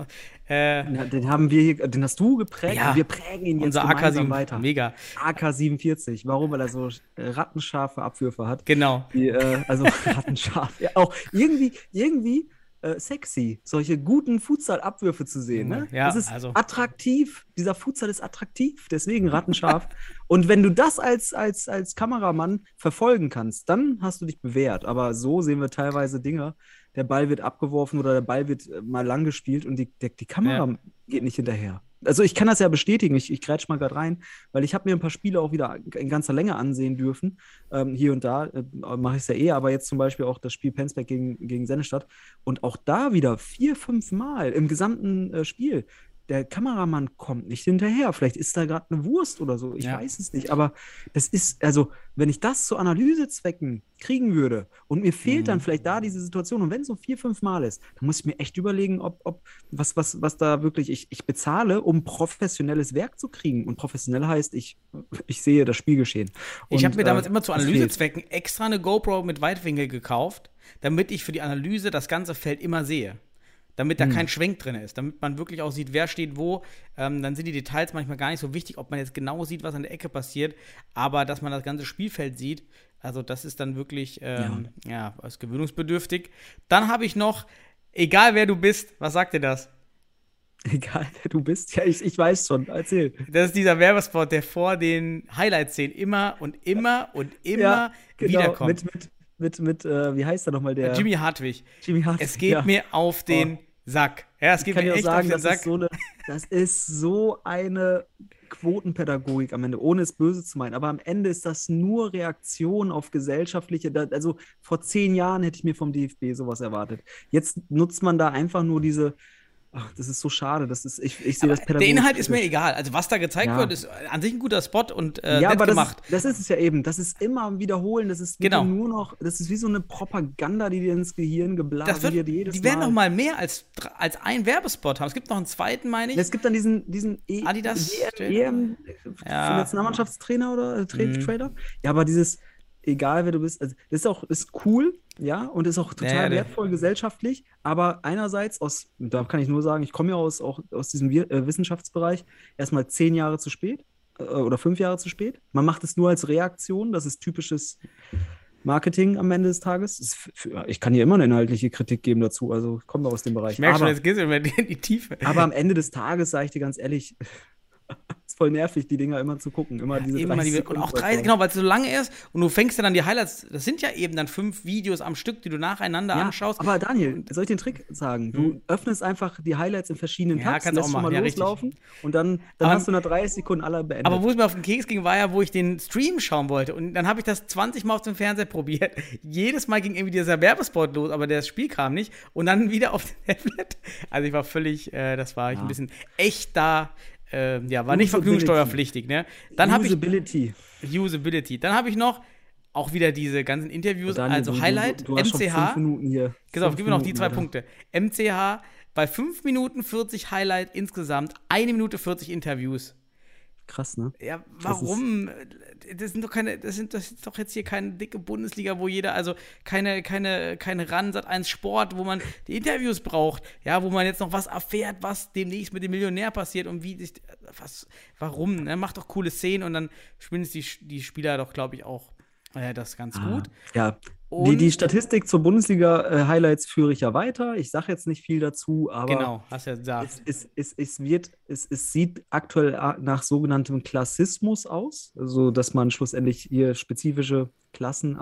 E: äh,
F: Ja, den haben wir hier, den hast du geprägt
E: Ja.
F: wir prägen ihn jetzt
E: unser AK7.
F: weiter.
E: Mega.
F: AK47. Warum? Weil er so äh, rattenscharfe Abwürfe hat.
E: Genau.
F: Die, äh, also rattenscharf. Ja, auch irgendwie, irgendwie äh, sexy, solche guten Futsal-Abwürfe zu sehen. Ne?
E: Ja,
F: das ist
E: also-
F: attraktiv. Dieser Futsal ist attraktiv, deswegen rattenscharf. Und wenn du das als, als, als Kameramann verfolgen kannst, dann hast du dich bewährt. Aber so sehen wir teilweise Dinge. Der Ball wird abgeworfen oder der Ball wird äh, mal lang gespielt und die, der, die Kamera
E: Ja.
F: geht nicht hinterher. Also ich kann das ja bestätigen, ich, ich grätsch mal gerade rein, weil ich habe mir ein paar Spiele auch wieder in ganzer Länge ansehen dürfen. Ähm, hier und da äh, mache ich es ja eh, aber jetzt zum Beispiel auch das Spiel Penzberg gegen, gegen Sennestadt. Und auch da wieder vier, fünf Mal im gesamten äh, Spiel. Der Kameramann kommt nicht hinterher. Vielleicht ist da gerade eine Wurst oder so. Ich
E: Ja.
F: weiß es nicht. Aber das ist, also, wenn ich das zu Analysezwecken kriegen würde und mir fehlt
E: Mhm.
F: dann vielleicht da diese Situation und wenn es so vier, fünf Mal ist, dann muss ich mir echt überlegen, ob, ob was, was, was da wirklich, ich, ich bezahle, um professionelles Werk zu kriegen. Und professionell heißt, ich, ich sehe das Spielgeschehen.
E: Ich habe
F: Und,
E: mir damals
F: äh,
E: immer zu. Analysezwecken extra eine GoPro mit Weitwinkel gekauft, damit ich für die Analyse das ganze Feld immer sehe. Damit da
F: Hm.
E: kein Schwenk drin ist, damit man wirklich auch sieht, wer steht wo. Ähm, dann sind die Details manchmal gar nicht so wichtig, ob man jetzt genau sieht, was an der Ecke passiert, aber dass man das ganze Spielfeld sieht, also das ist dann wirklich, ähm, ja, ist gewöhnungsbedürftig. Dann habe ich noch, egal wer du bist, was sagt dir das?
F: Egal, wer du bist. Ja, ich, ich weiß schon. Erzähl.
E: Das ist dieser Werbespot, der vor den Highlight-Szenen immer und immer und immer wiederkommt.
F: Mit, mit, mit, mit äh, wie heißt er nochmal, der
E: Jimmy Hartwig.
F: Jimmy Hartwig.
E: Es geht
F: ja.
E: mir auf den Sack. Ja, es
F: Ich
E: geht
F: kann
E: mir echt
F: sagen, das
E: Sack.
F: ist, so eine, das ist so eine Quotenpädagogik am Ende, ohne es böse zu meinen. Aber am Ende ist das nur Reaktion auf gesellschaftliche. Also vor zehn Jahren hätte ich mir vom DFB sowas erwartet. Jetzt nutzt man da einfach nur diese. Ach, das ist so schade. Das ist, ich, ich sehe das
E: der
F: pädagogisch.
E: Inhalt ist mir egal. Also, was da gezeigt
F: Ja.
E: wird, ist an sich ein guter Spot und äh,
F: ja,
E: nett
F: aber das
E: gemacht.
F: ist, das ist es ja eben. Das ist immer Wiederholen. Das ist
E: Genau.
F: nur noch. Das ist wie so eine Propaganda, die dir ins Gehirn geblasen
E: wird,
F: wird. Jedes
E: die werden
F: Mal.
E: noch mal mehr als, als ein Werbespot haben. Es gibt noch einen zweiten, meine ich.
F: Es gibt dann diesen, diesen e
E: Adidas
F: EM, EM
E: Ja. Mhm.
F: Nationalmannschaftstrainer oder äh, Tra Trader. Ja, aber dieses, egal wer du bist, also das ist auch ist cool, ja, und ist auch total
E: Ja, ja, der-
F: wertvoll gesellschaftlich. Aber einerseits aus, da kann ich nur sagen, ich komme ja aus, auch aus diesem äh, Wissenschaftsbereich, erstmal zehn Jahre zu spät äh, oder fünf Jahre zu spät. Man macht es nur als Reaktion, das ist typisches Marketing am Ende des Tages. Für, ich kann hier immer eine inhaltliche Kritik geben dazu, also ich komme aus dem Bereich.
E: ich merke schon,
F: Aber-
E: jetzt geht es in die Tiefe.
F: aber am Ende des Tages, sage ich dir ganz ehrlich, voll nervig, die Dinger immer zu gucken. Immer diese 30
E: die, und auch
F: pro
E: 30,
F: Song.
E: genau, weil es so lange ist und du fängst ja dann die Highlights, das sind ja eben dann fünf Videos am Stück, die du nacheinander
F: Ja,
E: anschaust.
F: aber Daniel, soll ich den Trick sagen? Du öffnest einfach die Highlights in verschiedenen
E: Hm. Ja,
F: Tabs,
E: kannst du
F: lässt
E: auch
F: schon mal
E: ja, richtig.
F: loslaufen und dann, dann
E: Aber-
F: hast du nach 30 Sekunden alle beendet.
E: Aber wo es mir auf den Keks ging, war ja, wo ich den Stream schauen wollte. Und dann habe ich das 20 Mal auf dem Fernseher probiert. Jedes Mal ging irgendwie dieser Werbespot los, aber das Spiel kam nicht. Und dann wieder auf dem Tablet. Also ich war völlig, äh, das war ich ein bisschen echt da. Äh, ja, war nicht vergnügungssteuerpflichtig, ne? Dann habe ich
F: Usability.
E: Usability. Dann habe ich noch auch wieder diese ganzen Interviews,
F: Daniel,
E: also
F: du-
E: Highlight,
F: du, du
E: MCH.
F: fünf Minuten hier.
E: Pass auf,
F: Fünf
E: gib mir noch die zwei
F: Alter.
E: Punkte. MCH bei 5 Minuten 40 Highlight insgesamt, 1 Minute 40 Interviews.
F: Krass, ne?
E: Ja, warum? Das sind doch keine, das sind, das ist doch jetzt hier keine dicke Bundesliga, wo jeder, also keine, keine, keine Ransat 1 Sport, wo man die Interviews braucht, ja, wo man jetzt noch was erfährt, was demnächst mit dem Millionär passiert und wie sich, was, warum, ne? Macht doch coole Szenen und dann spielen es die, die Spieler doch, glaube ich, auch äh, das ganz
F: Ah,
E: gut.
F: Ja,
E: Und-
F: die Statistik zur Bundesliga-Highlights führe ich ja weiter. Ich sage jetzt nicht viel dazu, aber
E: Genau, hast ja gesagt.
F: es, es, es, es, wird, es, es sieht aktuell a- nach sogenanntem Klassismus aus, also dass man schlussendlich hier spezifische Klassen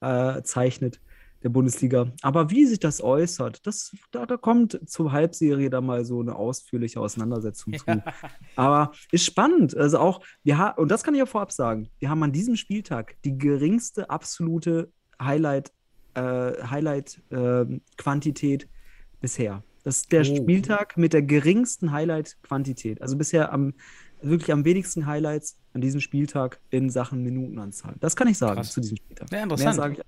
F: abzeichnet der Bundesliga. Aber wie sich das äußert, das, da, da kommt zur Halbserie da mal so eine ausführliche Auseinandersetzung zu. Aber ist spannend. Also auch, wir und das kann ich ja vorab sagen, wir haben an diesem Spieltag die geringste absolute Highlight, äh, Highlight ähm, Quantität bisher. Das ist der
E: Oh.
F: Spieltag mit der geringsten Highlight-Quantität. Also bisher am wirklich am wenigsten Highlights an diesem Spieltag in Sachen Minutenanzahl. Das kann ich sagen
E: Krass.
F: zu diesem Spieltag.
E: Ja, interessant.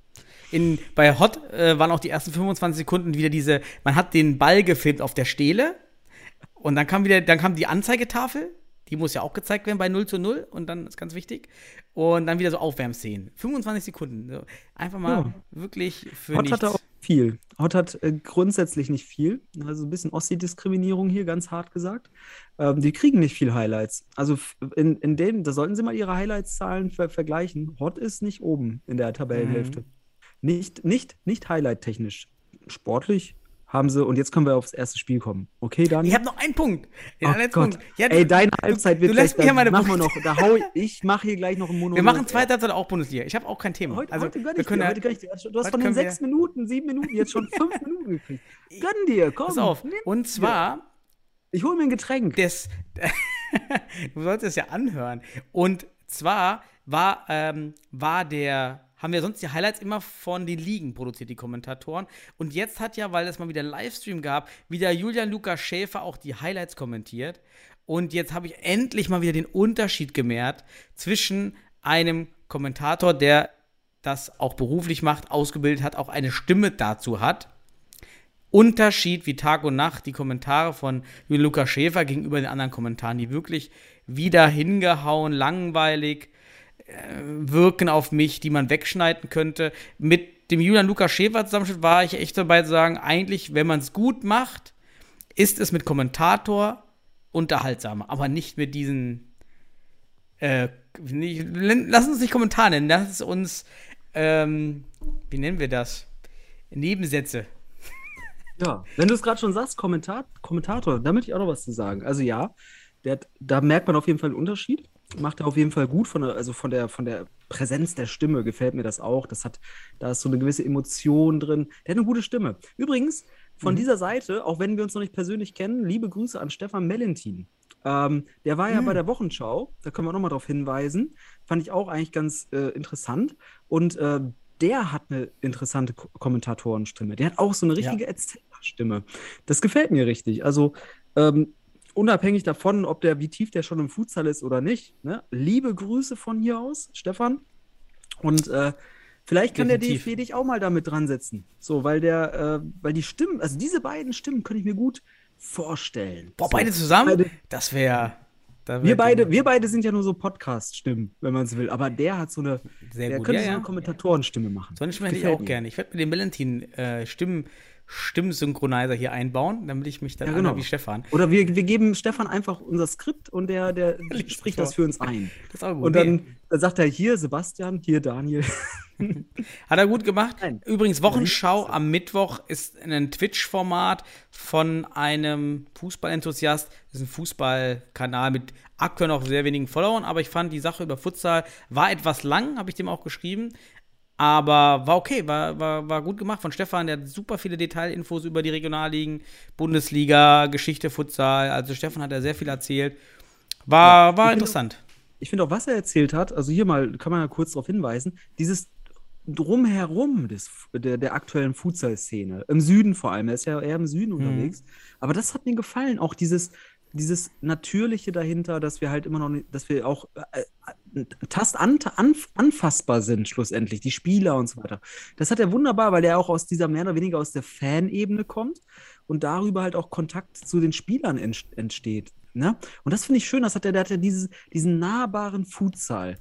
E: In, bei Hot äh, waren auch die ersten 25 Sekunden wieder diese, man hat den Ball gefilmt auf der Stele und dann kam wieder, dann kam die Anzeigetafel, die muss ja auch gezeigt werden bei 0 zu 0 und dann ist ganz wichtig. Und dann wieder so Aufwärmszenen. 25 Sekunden. So. Einfach mal
F: Ja.
E: wirklich für
F: Hot
E: nichts.
F: hat auch viel. Hot hat äh, grundsätzlich nicht viel. Also ein bisschen Ossi-Diskriminierung hier, ganz hart gesagt. Ähm, die kriegen nicht viel Highlights. Also in, in dem, da sollten sie mal ihre Highlights-Zahlen ver vergleichen. Hot ist nicht oben in der Tabellenhälfte. Nicht, nicht, nicht Highlight-technisch. Sportlich haben sie, und jetzt können wir aufs erste Spiel kommen. Okay, Daniel?
E: Ich habe noch einen Punkt. Den
F: Oh Gott.
E: Punkt. Ja,
F: Ey,
E: du-
F: deine Halbzeit wird
E: du lässt mir ja meine
F: machen wir noch, da hau ich, ich mache hier gleich noch einen Monolog.
E: wir machen zweite Halbzeit auch Bundesliga. Ich habe auch kein Thema.
F: Heute,
E: also,
F: heute gönn
E: wir
F: ich dir, heute gönn ich dir. Du hast von den sechs Minuten, sieben Minuten jetzt schon fünf Minuten gekriegt. Gönn dir, komm.
E: pass auf. Und zwar
F: Ich hole mir ein Getränk.
E: des, du sollst es ja anhören. Und zwar war, ähm, war der, haben wir sonst die Highlights immer von den Ligen produziert, die Kommentatoren. Und jetzt hat ja, weil es mal wieder Livestream gab, wieder Julian Lukas Schäfer auch die Highlights kommentiert. Und jetzt habe ich endlich mal wieder den Unterschied gemerkt zwischen einem Kommentator, der das auch beruflich macht, ausgebildet hat, auch eine Stimme dazu hat. Unterschied wie Tag und Nacht die Kommentare von Julian Lukas Schäfer gegenüber den anderen Kommentaren, die wirklich wieder hingehauen, langweilig wirken auf mich, die man wegschneiden könnte. Mit dem Julian Lukas Schäfer Zusammenschnitt war ich echt dabei zu sagen, eigentlich, wenn man es gut macht, ist es mit Kommentator unterhaltsamer, aber nicht mit diesen äh, nicht, lass uns nicht Kommentar nennen, lass uns ähm, wie nennen wir das? Nebensätze.
F: Ja, wenn du es gerade schon sagst, Kommentar Kommentator, da möchte ich auch noch was zu sagen. Also ja, der da merkt man auf jeden Fall einen Unterschied. Macht er auf jeden Fall gut von der, also von der, von der Präsenz der Stimme gefällt mir das auch. Das hat, da ist so eine gewisse Emotion drin. Der hat eine gute Stimme. Übrigens, von dieser Seite, auch wenn wir uns noch nicht persönlich kennen, liebe Grüße an Stefan Mellentin. Ähm, der war ja bei der Wochenschau, da können wir nochmal drauf hinweisen. Fand ich auch eigentlich ganz äh, interessant. Und äh, der hat eine interessante Ko Kommentatorenstimme. Der hat auch so eine richtige Erzählerstimme. Das gefällt mir richtig. Also, ähm, unabhängig davon, ob der, wie tief der schon im Futsal ist oder nicht. Ne? Liebe Grüße von hier aus, Stefan. Und äh, vielleicht kann
E: Definitiv.
F: der DFB dich auch mal damit dran setzen. So, weil der, äh, weil die Stimmen, also diese beiden Stimmen könnte ich mir gut vorstellen.
E: Boah,
F: so.
E: beide zusammen?
F: Beide-
E: Das wäre. Da
F: Wir beide, wir beide sind ja nur so Podcast-Stimmen, wenn man es will. Aber der hat so eine,
E: Sehr
F: der
E: gut,
F: könnte
E: ja,
F: so
E: ja.
F: eine Kommentatorenstimme machen.
E: So eine Stimme hätte ich auch gerne. Ich werde mir den Valentin äh, Stimmen, Stimmsynchronizer hier einbauen, damit ich mich dann
F: Ja, genau.
E: wie Stefan.
F: Oder wir, wir geben Stefan einfach unser Skript und der, der spricht
E: vor.
F: das für uns ein.
E: Das ist auch gut.
F: Und dann, dann sagt er hier Sebastian, hier Daniel.
E: Hat er gut gemacht.
F: Nein.
E: Übrigens, Wochenschau am Mittwoch ist ein Twitch-Format von einem Fußballenthusiast. Das ist ein Fußballkanal mit aktuell noch sehr wenigen Followern, aber ich fand die Sache über Futsal war etwas lang, habe ich dem auch geschrieben. Aber war okay, war, war, war gut gemacht von Stefan. Der hat super viele Detailinfos über die Regionalligen, Bundesliga, Geschichte, Futsal. Also Stefan hat da sehr viel erzählt. War, war
F: ich
E: interessant.
F: Ich finde auch, was er erzählt hat, also hier mal kann man ja kurz darauf hinweisen, dieses Drumherum des, der, der aktuellen Futsal-Szene, im Süden vor allem, er ist ja eher im Süden
E: Mhm.
F: unterwegs, aber das hat mir gefallen, auch dieses, dieses Natürliche dahinter, dass wir halt immer noch, dass wir auch äh, äh, tast an, anf, anfassbar sind schlussendlich, die Spieler und so weiter. Das hat er wunderbar, weil er auch aus dieser mehr oder weniger aus der Fanebene kommt und darüber halt auch Kontakt zu den Spielern ent, entsteht. Ne? Und das finde ich schön, das hat er, der hat ja dieses, diesen nahbaren Futsal.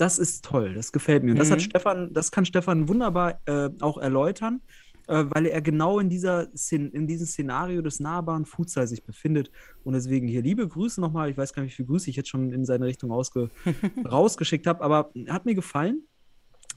F: das ist toll, das gefällt mir. Und das hat
E: Mhm.
F: Stefan, das kann Stefan wunderbar äh, auch erläutern, äh, weil er genau in dieser in diesem Szenario des nahbaren Futsal sich befindet. Und deswegen hier liebe Grüße nochmal. Ich weiß gar nicht, wie viele Grüße ich jetzt schon in seine Richtung ausge rausgeschickt habe, aber hat mir gefallen,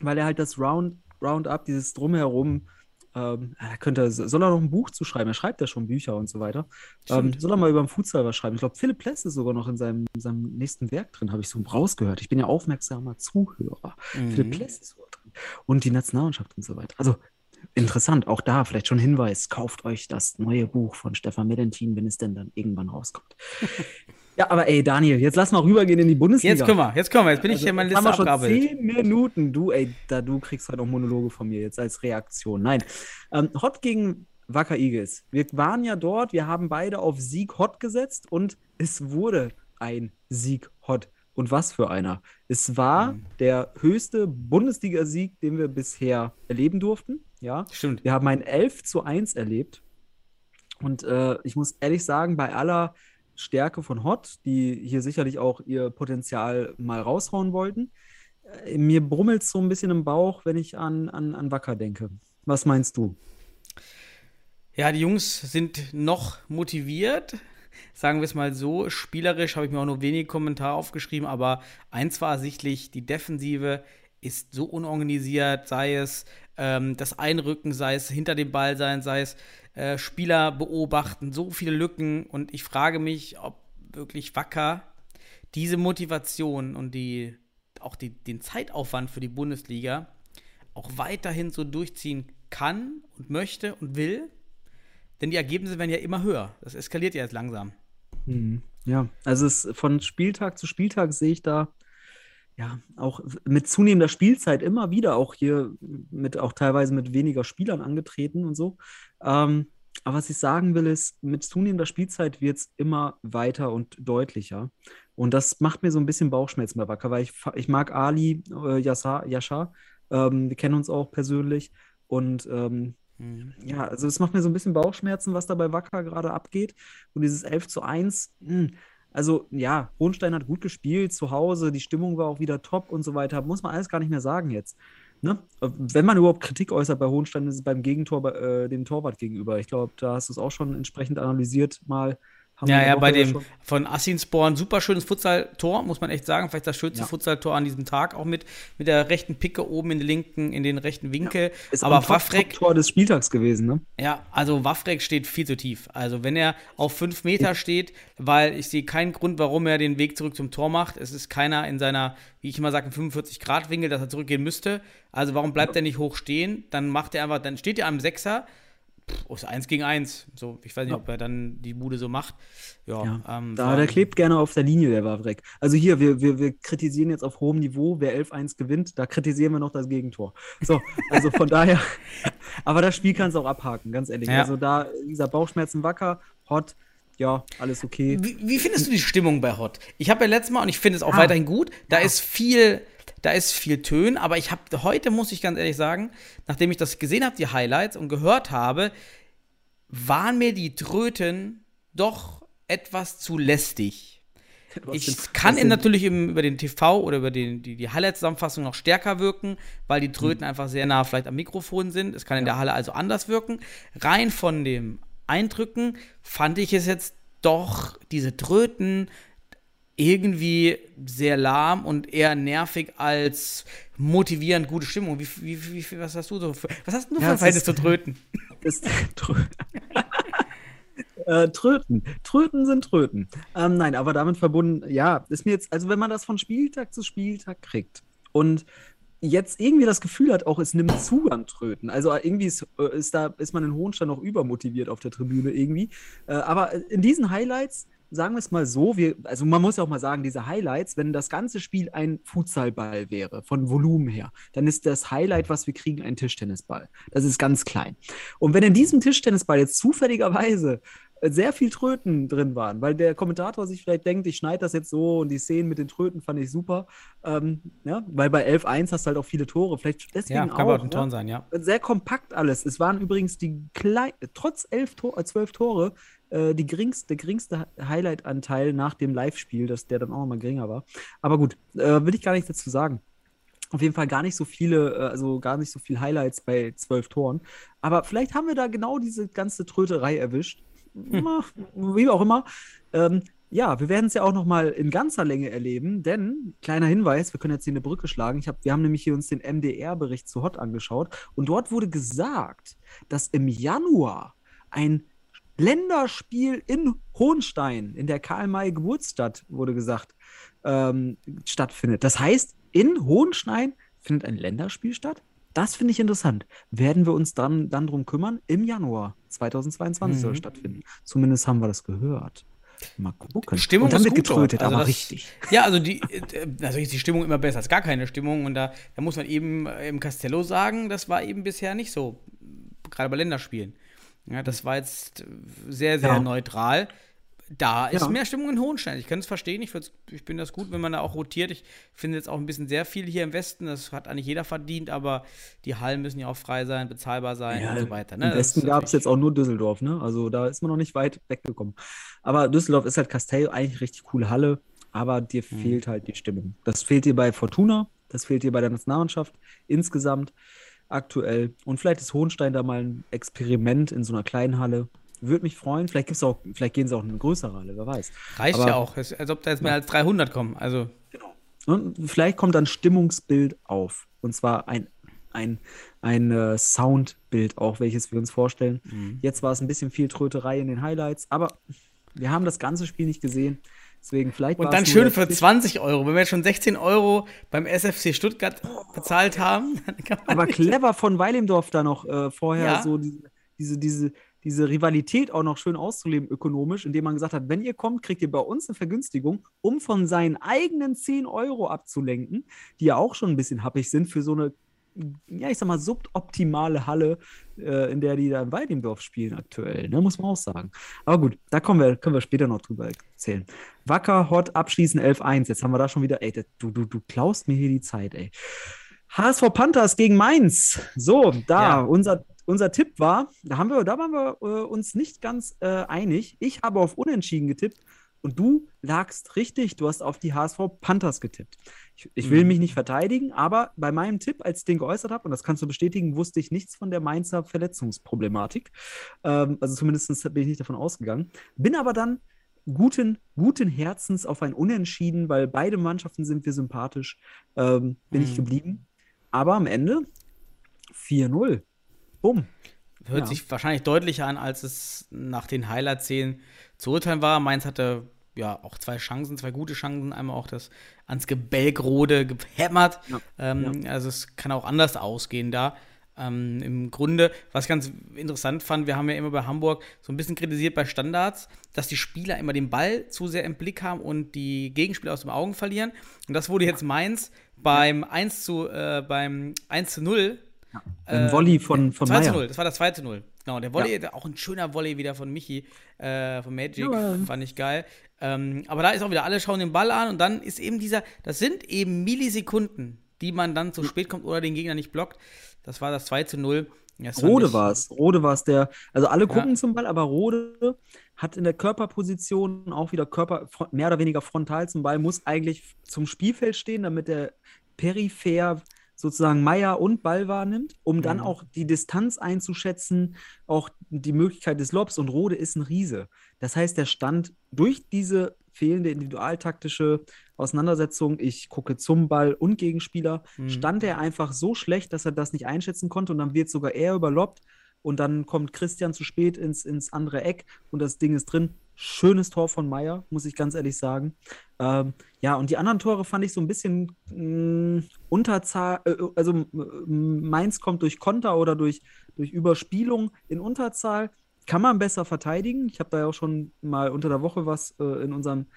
F: weil er halt das Round, Roundup, dieses Drumherum, ähm, er könnte, soll er noch ein Buch zu schreiben? Er schreibt ja schon Bücher und so weiter. Ähm, soll er mal über den Futsal was schreiben? Ich glaube, Philipp Pless ist sogar noch in seinem, in seinem nächsten Werk drin, habe ich so rausgehört. Ich bin ja aufmerksamer Zuhörer. Philipp Pless ist sogar drin. Und die Nationalmannschaft und so weiter. Also interessant, auch da vielleicht schon Hinweis, kauft euch das neue Buch von Stefan Medentin, wenn es denn dann irgendwann rauskommt. ja, aber ey, Daniel, jetzt lass mal rübergehen in die Bundesliga.
E: Jetzt können wir, jetzt können wir. Jetzt bin ich
F: Also,
E: hier meine
F: jetzt haben
E: Liste
F: wir schon zehn Minuten. Du, ey, da, du kriegst halt auch Monologe von mir jetzt als Reaktion. Nein. Ähm, Hot gegen Wacker Eagles. Wir waren ja dort, wir haben beide auf Sieg Hot gesetzt und es wurde ein Sieg Hot. Und was für einer. Es war
E: Mhm.
F: der höchste Bundesliga-Sieg, den wir bisher erleben durften. Ja.
E: Stimmt.
F: Wir haben ein 11 zu 1 erlebt. Und äh, ich muss ehrlich sagen, bei aller Stärke von Hot, die hier sicherlich auch ihr Potenzial mal raushauen wollten, äh, mir brummelt es so ein bisschen im Bauch, wenn ich an, an, an Wacker denke. Was meinst du?
E: Ja, die Jungs sind noch motiviert. Sagen wir es mal so. Spielerisch habe ich mir auch nur wenige Kommentare aufgeschrieben, aber eins war ersichtlich: die Defensive ist so unorganisiert, sei es ähm, das Einrücken, sei es hinter dem Ball sein, sei es äh, Spieler beobachten, so viele Lücken. Und ich frage mich, ob wirklich Wacker diese Motivation und die, auch die, den Zeitaufwand für die Bundesliga auch weiterhin so durchziehen kann und möchte und will. Denn die Ergebnisse werden ja immer höher. Das eskaliert ja jetzt langsam.
F: Ja, also es, von Spieltag zu Spieltag sehe ich da ja auch mit zunehmender Spielzeit immer wieder auch hier mit auch teilweise mit weniger Spielern angetreten und so. Ähm, aber was ich sagen will, ist, mit zunehmender Spielzeit wird es immer weiter und deutlicher. Und das macht mir so ein bisschen Bauchschmerzen bei Wacker, weil ich, ich mag Ali äh, Yasar, Yashar. Ähm, wir kennen uns auch persönlich. Und ähm, ja, also es macht mir so ein bisschen Bauchschmerzen, was da bei Wacker gerade abgeht. Und dieses 11 zu 1, mh, also ja, Hohenstein hat gut gespielt zu Hause, die Stimmung war auch wieder top und so weiter. Muss man alles gar nicht mehr sagen jetzt. Ne? Wenn man überhaupt Kritik äußert bei Hohenstein, ist es beim Gegentor, äh, dem Torwart gegenüber. Ich glaube, da hast du es auch schon entsprechend analysiert mal.
E: Ja, ja, bei dem
F: schon-
E: von Assinsporn super schönes Futsal-Tor, muss man echt sagen. Vielleicht das schönste
F: Ja.
E: Futsal-Tor an diesem Tag, auch mit, mit der rechten Picke oben in den linken, in den rechten Winkel.
F: Ist
E: Aber Waffrek,
F: Top-Tor des Spieltags gewesen, ne?
E: ja, also Waffrek steht viel zu tief. Also wenn er auf fünf Meter steht, weil ich sehe keinen Grund, warum er den Weg zurück zum Tor macht. Es ist keiner in seiner, wie ich immer sage, 45-Grad-Winkel, dass er zurückgehen müsste. Also warum bleibt er nicht hoch stehen? Dann macht er einfach, dann steht er am Sechser. Pff, ist eins gegen eins. So, ich weiß nicht,
F: Ja.
E: ob er dann die Bude so macht. Ja,
F: Ja,
E: ähm,
F: da, der klebt gerne auf der Linie, der Wawrek. Also hier, wir, wir, wir kritisieren jetzt auf hohem Niveau, wer 11-1 gewinnt, da kritisieren wir noch das Gegentor. So, also von daher, aber das Spiel kannst du auch abhaken, ganz ehrlich.
E: Ja.
F: Also da, dieser Bauchschmerzen wacker, hot, ja, alles okay.
E: Wie, wie findest du die Stimmung bei Hot? Ich habe ja letztes Mal und ich finde es auch
F: Ah.
E: weiterhin gut. Da ist viel, da ist viel Tön, aber ich habe heute muss ich ganz ehrlich sagen, nachdem ich das gesehen habe, die Highlights und gehört habe, waren mir die Tröten doch etwas zu lästig. Ich kann
F: den-
E: natürlich im, über den TV oder über den, die, die Highlight-Zusammenfassung noch stärker wirken, weil die Tröten einfach sehr nah vielleicht am Mikrofon sind. Es kann in der Halle also anders wirken. Rein von dem Eindrücken fand ich es jetzt doch, diese Tröten irgendwie sehr lahm und eher nervig als motivierend gute Stimmung. Wie, wie, wie, was hast du so für, was hast du
F: Ja,
E: für Verhältnis zu Tröten?
F: ist Trö äh, Tröten. Tröten sind Tröten. Ähm, nein, aber damit verbunden, ja, ist mir jetzt, also wenn man das von Spieltag zu Spieltag kriegt und jetzt irgendwie das Gefühl hat, auch es nimmt zu an Tröten. Also irgendwie ist, äh, ist da, ist man in Hohenstein noch übermotiviert auf der Tribüne irgendwie. Äh, aber in diesen Highlights, sagen wir es mal so, wir, also man muss ja auch mal sagen, diese Highlights, wenn das ganze Spiel ein Futsalball wäre, von Volumen her, dann ist das Highlight, was wir kriegen, ein Tischtennisball. Das ist ganz klein. Und wenn in diesem Tischtennisball jetzt zufälligerweise äh, sehr viel Tröten drin waren, weil der Kommentator sich vielleicht denkt, ich schneide das jetzt so und die Szenen mit den Tröten fand ich super, ähm, ja, weil bei 11-1 hast du halt auch viele Tore, vielleicht deswegen
E: Ja, kann
F: auch.
E: auch ein
F: ja.
E: Ton sein, ja.
F: Sehr kompakt alles. Es waren übrigens die klein, trotz elf Tor, äh, zwölf Tore äh, die geringste, der geringste Highlight-Anteil nach dem Live-Spiel, dass der dann auch nochmal geringer war. Aber gut, äh, will ich gar nicht dazu sagen. Auf jeden Fall gar nicht so viele, äh, also gar nicht so viel Highlights bei zwölf Toren. Aber vielleicht haben wir da genau diese ganze Tröterei erwischt. Wie auch immer. Ähm, ja, wir werden es ja auch noch mal in ganzer Länge erleben, denn kleiner Hinweis, wir können jetzt hier eine Brücke schlagen. Ich hab, wir haben nämlich hier uns den MDR-Bericht zu Hot angeschaut und dort wurde gesagt, dass im Januar ein Länderspiel in Hohenstein, in der Karl-May-Geburtsstadt, wurde gesagt, ähm, stattfindet. Das heißt, in Hohenstein findet ein Länderspiel statt. Das finde ich interessant. Werden wir uns dann, dann drum kümmern? Im Januar 2022 soll
E: Mhm.
F: es stattfinden. Zumindest haben wir das gehört. Mal gucken.
E: Stimmung
F: Und dann
E: ist
F: wird
E: gut
F: getrötet,
E: Also
F: aber
E: das-
F: richtig.
E: Ja, also die, natürlich ist die Stimmung immer besser als gar keine Stimmung. Und da, da muss man eben äh, im Castello sagen, das war eben bisher nicht so, gerade bei Länderspielen. Ja, das war jetzt sehr, sehr
F: Ja.
E: neutral. Da ist
F: Ja.
E: mehr Stimmung in Hohenstein. Ich kann es verstehen. Ich, ich bin das gut, wenn man da auch rotiert. Ich finde jetzt auch ein bisschen sehr viel hier im Westen. Das hat eigentlich jeder verdient, aber die Hallen müssen ja auch frei sein, bezahlbar sein und so weiter. Ne?
F: Im Westen
E: ist
F: gab es jetzt auch nur Düsseldorf, ne? Also da ist man noch nicht weit weggekommen. Aber Düsseldorf ist halt Castello, eigentlich richtig coole Halle, aber dir
E: Mhm.
F: fehlt halt die Stimmung. Das fehlt dir bei Fortuna, das fehlt dir bei der Nationalmannschaft insgesamt aktuell. Und vielleicht ist Hohenstein da mal ein Experiment in so einer kleinen Halle. Würde mich freuen. Vielleicht gibt's auch, vielleicht gehen sie auch in eine größere Halle, wer weiß.
E: Reicht
F: aber-
E: ja auch. Als ob da jetzt mehr als 300 kommen. Also,
F: Und vielleicht kommt dann Stimmungsbild auf. Und zwar ein, ein, ein äh, Soundbild auch, welches wir uns vorstellen.
E: Mhm.
F: Jetzt war es ein bisschen viel Tröterei in den Highlights, aber wir haben das ganze Spiel nicht gesehen. Deswegen vielleicht
E: Und dann schön für
F: der-
E: 20 Euro. Wenn wir jetzt schon 16 Euro beim SFC Stuttgart bezahlt haben, dann kann man
F: Aber clever von Weilimdorf da noch äh, vorher
E: Ja.
F: so diese, diese, diese, diese Rivalität auch noch schön auszuleben ökonomisch, indem man gesagt hat, wenn ihr kommt, kriegt ihr bei uns eine Vergünstigung, um von seinen eigenen 10 Euro abzulenken, die ja auch schon ein bisschen happig sind für so eine, ja, ich sag mal, suboptimale Halle, äh, in der die da in Weidendorf spielen aktuell, ne, muss man auch sagen. Aber gut, da kommen wir, können wir später noch drüber erzählen. Wacker, Hot, abschließen 11-1. Jetzt haben wir da schon wieder, ey, du, du, du klaust mir hier die Zeit, ey. HSV Panthers gegen Mainz. So, da,
E: Ja.
F: unser, unser Tipp war, da haben wir, da waren wir äh, uns nicht ganz äh, einig. Ich habe auf Unentschieden getippt und du lagst richtig. Du hast auf die HSV Panthers getippt. Ich, ich will
E: Mhm.
F: mich nicht verteidigen, aber bei meinem Tipp, als ich den geäußert habe, und das kannst du bestätigen, wusste ich nichts von der Mainzer Verletzungsproblematik. Ähm, also zumindest bin ich nicht davon ausgegangen. Bin aber dann guten, guten Herzens auf ein Unentschieden, weil beide Mannschaften sind wir sympathisch, ähm, bin ich
E: Mhm.
F: geblieben. Aber am Ende 4-0. Bumm.
E: Hört
F: Ja.
E: sich wahrscheinlich deutlicher an, als es nach den Highlight-Szenen zu urteilen war. Mainz hatte ja auch zwei Chancen, zwei gute Chancen. Einmal auch das ans Gebälkrode gehämmert.
F: Ja.
E: Ähm, Also es kann auch anders ausgehen da. Ähm, Im Grunde, was ich ganz interessant fand, wir haben ja immer bei Hamburg so ein bisschen kritisiert bei Standards, dass die Spieler immer den Ball zu sehr im Blick haben und die Gegenspieler aus den Augen verlieren. Und das wurde jetzt Mainz beim 1 zu, äh, beim 1 zu 0
F: Ein Volley von, von
E: 2 zu
F: Meier.
E: 0, das war das 2 zu 0. Genau, der Volley, auch ein schöner Volley wieder von Michi, äh, von Magic,
F: Ja.
E: fand ich geil. Ähm, aber da ist auch wieder, alle schauen den Ball an und dann ist eben dieser, das sind eben Millisekunden, die man dann zu spät kommt oder den Gegner nicht blockt. Das war das 2 zu 0. Ja, das
F: Rode war es. Rode war es, der. Also alle gucken
E: Ja.
F: zum Ball, aber Rode hat in der Körperposition auch wieder Körper mehr oder weniger frontal zum Ball, muss eigentlich zum Spielfeld stehen, damit er peripher sozusagen Meier und Ball wahrnimmt, um dann
E: Mhm.
F: auch die Distanz einzuschätzen, auch die Möglichkeit des Lobs. Und Rode ist ein Riese. Das heißt, der stand durch diese fehlende individualtaktische Auseinandersetzung, ich gucke zum Ball und Gegenspieler,
E: Mhm.
F: stand er einfach so schlecht, dass er das nicht einschätzen konnte und dann wird sogar er überloppt und dann kommt Christian zu spät ins, ins andere Eck und das Ding ist drin. Schönes Tor von Meier, muss ich ganz ehrlich sagen. Ähm, ja, und die anderen Tore fand ich so ein bisschen mh, Unterzahl, äh, also m- Mainz kommt durch Konter oder durch, durch Überspielung in Unterzahl. Kann man besser verteidigen. Ich habe da ja auch schon mal unter der Woche was äh, in unserem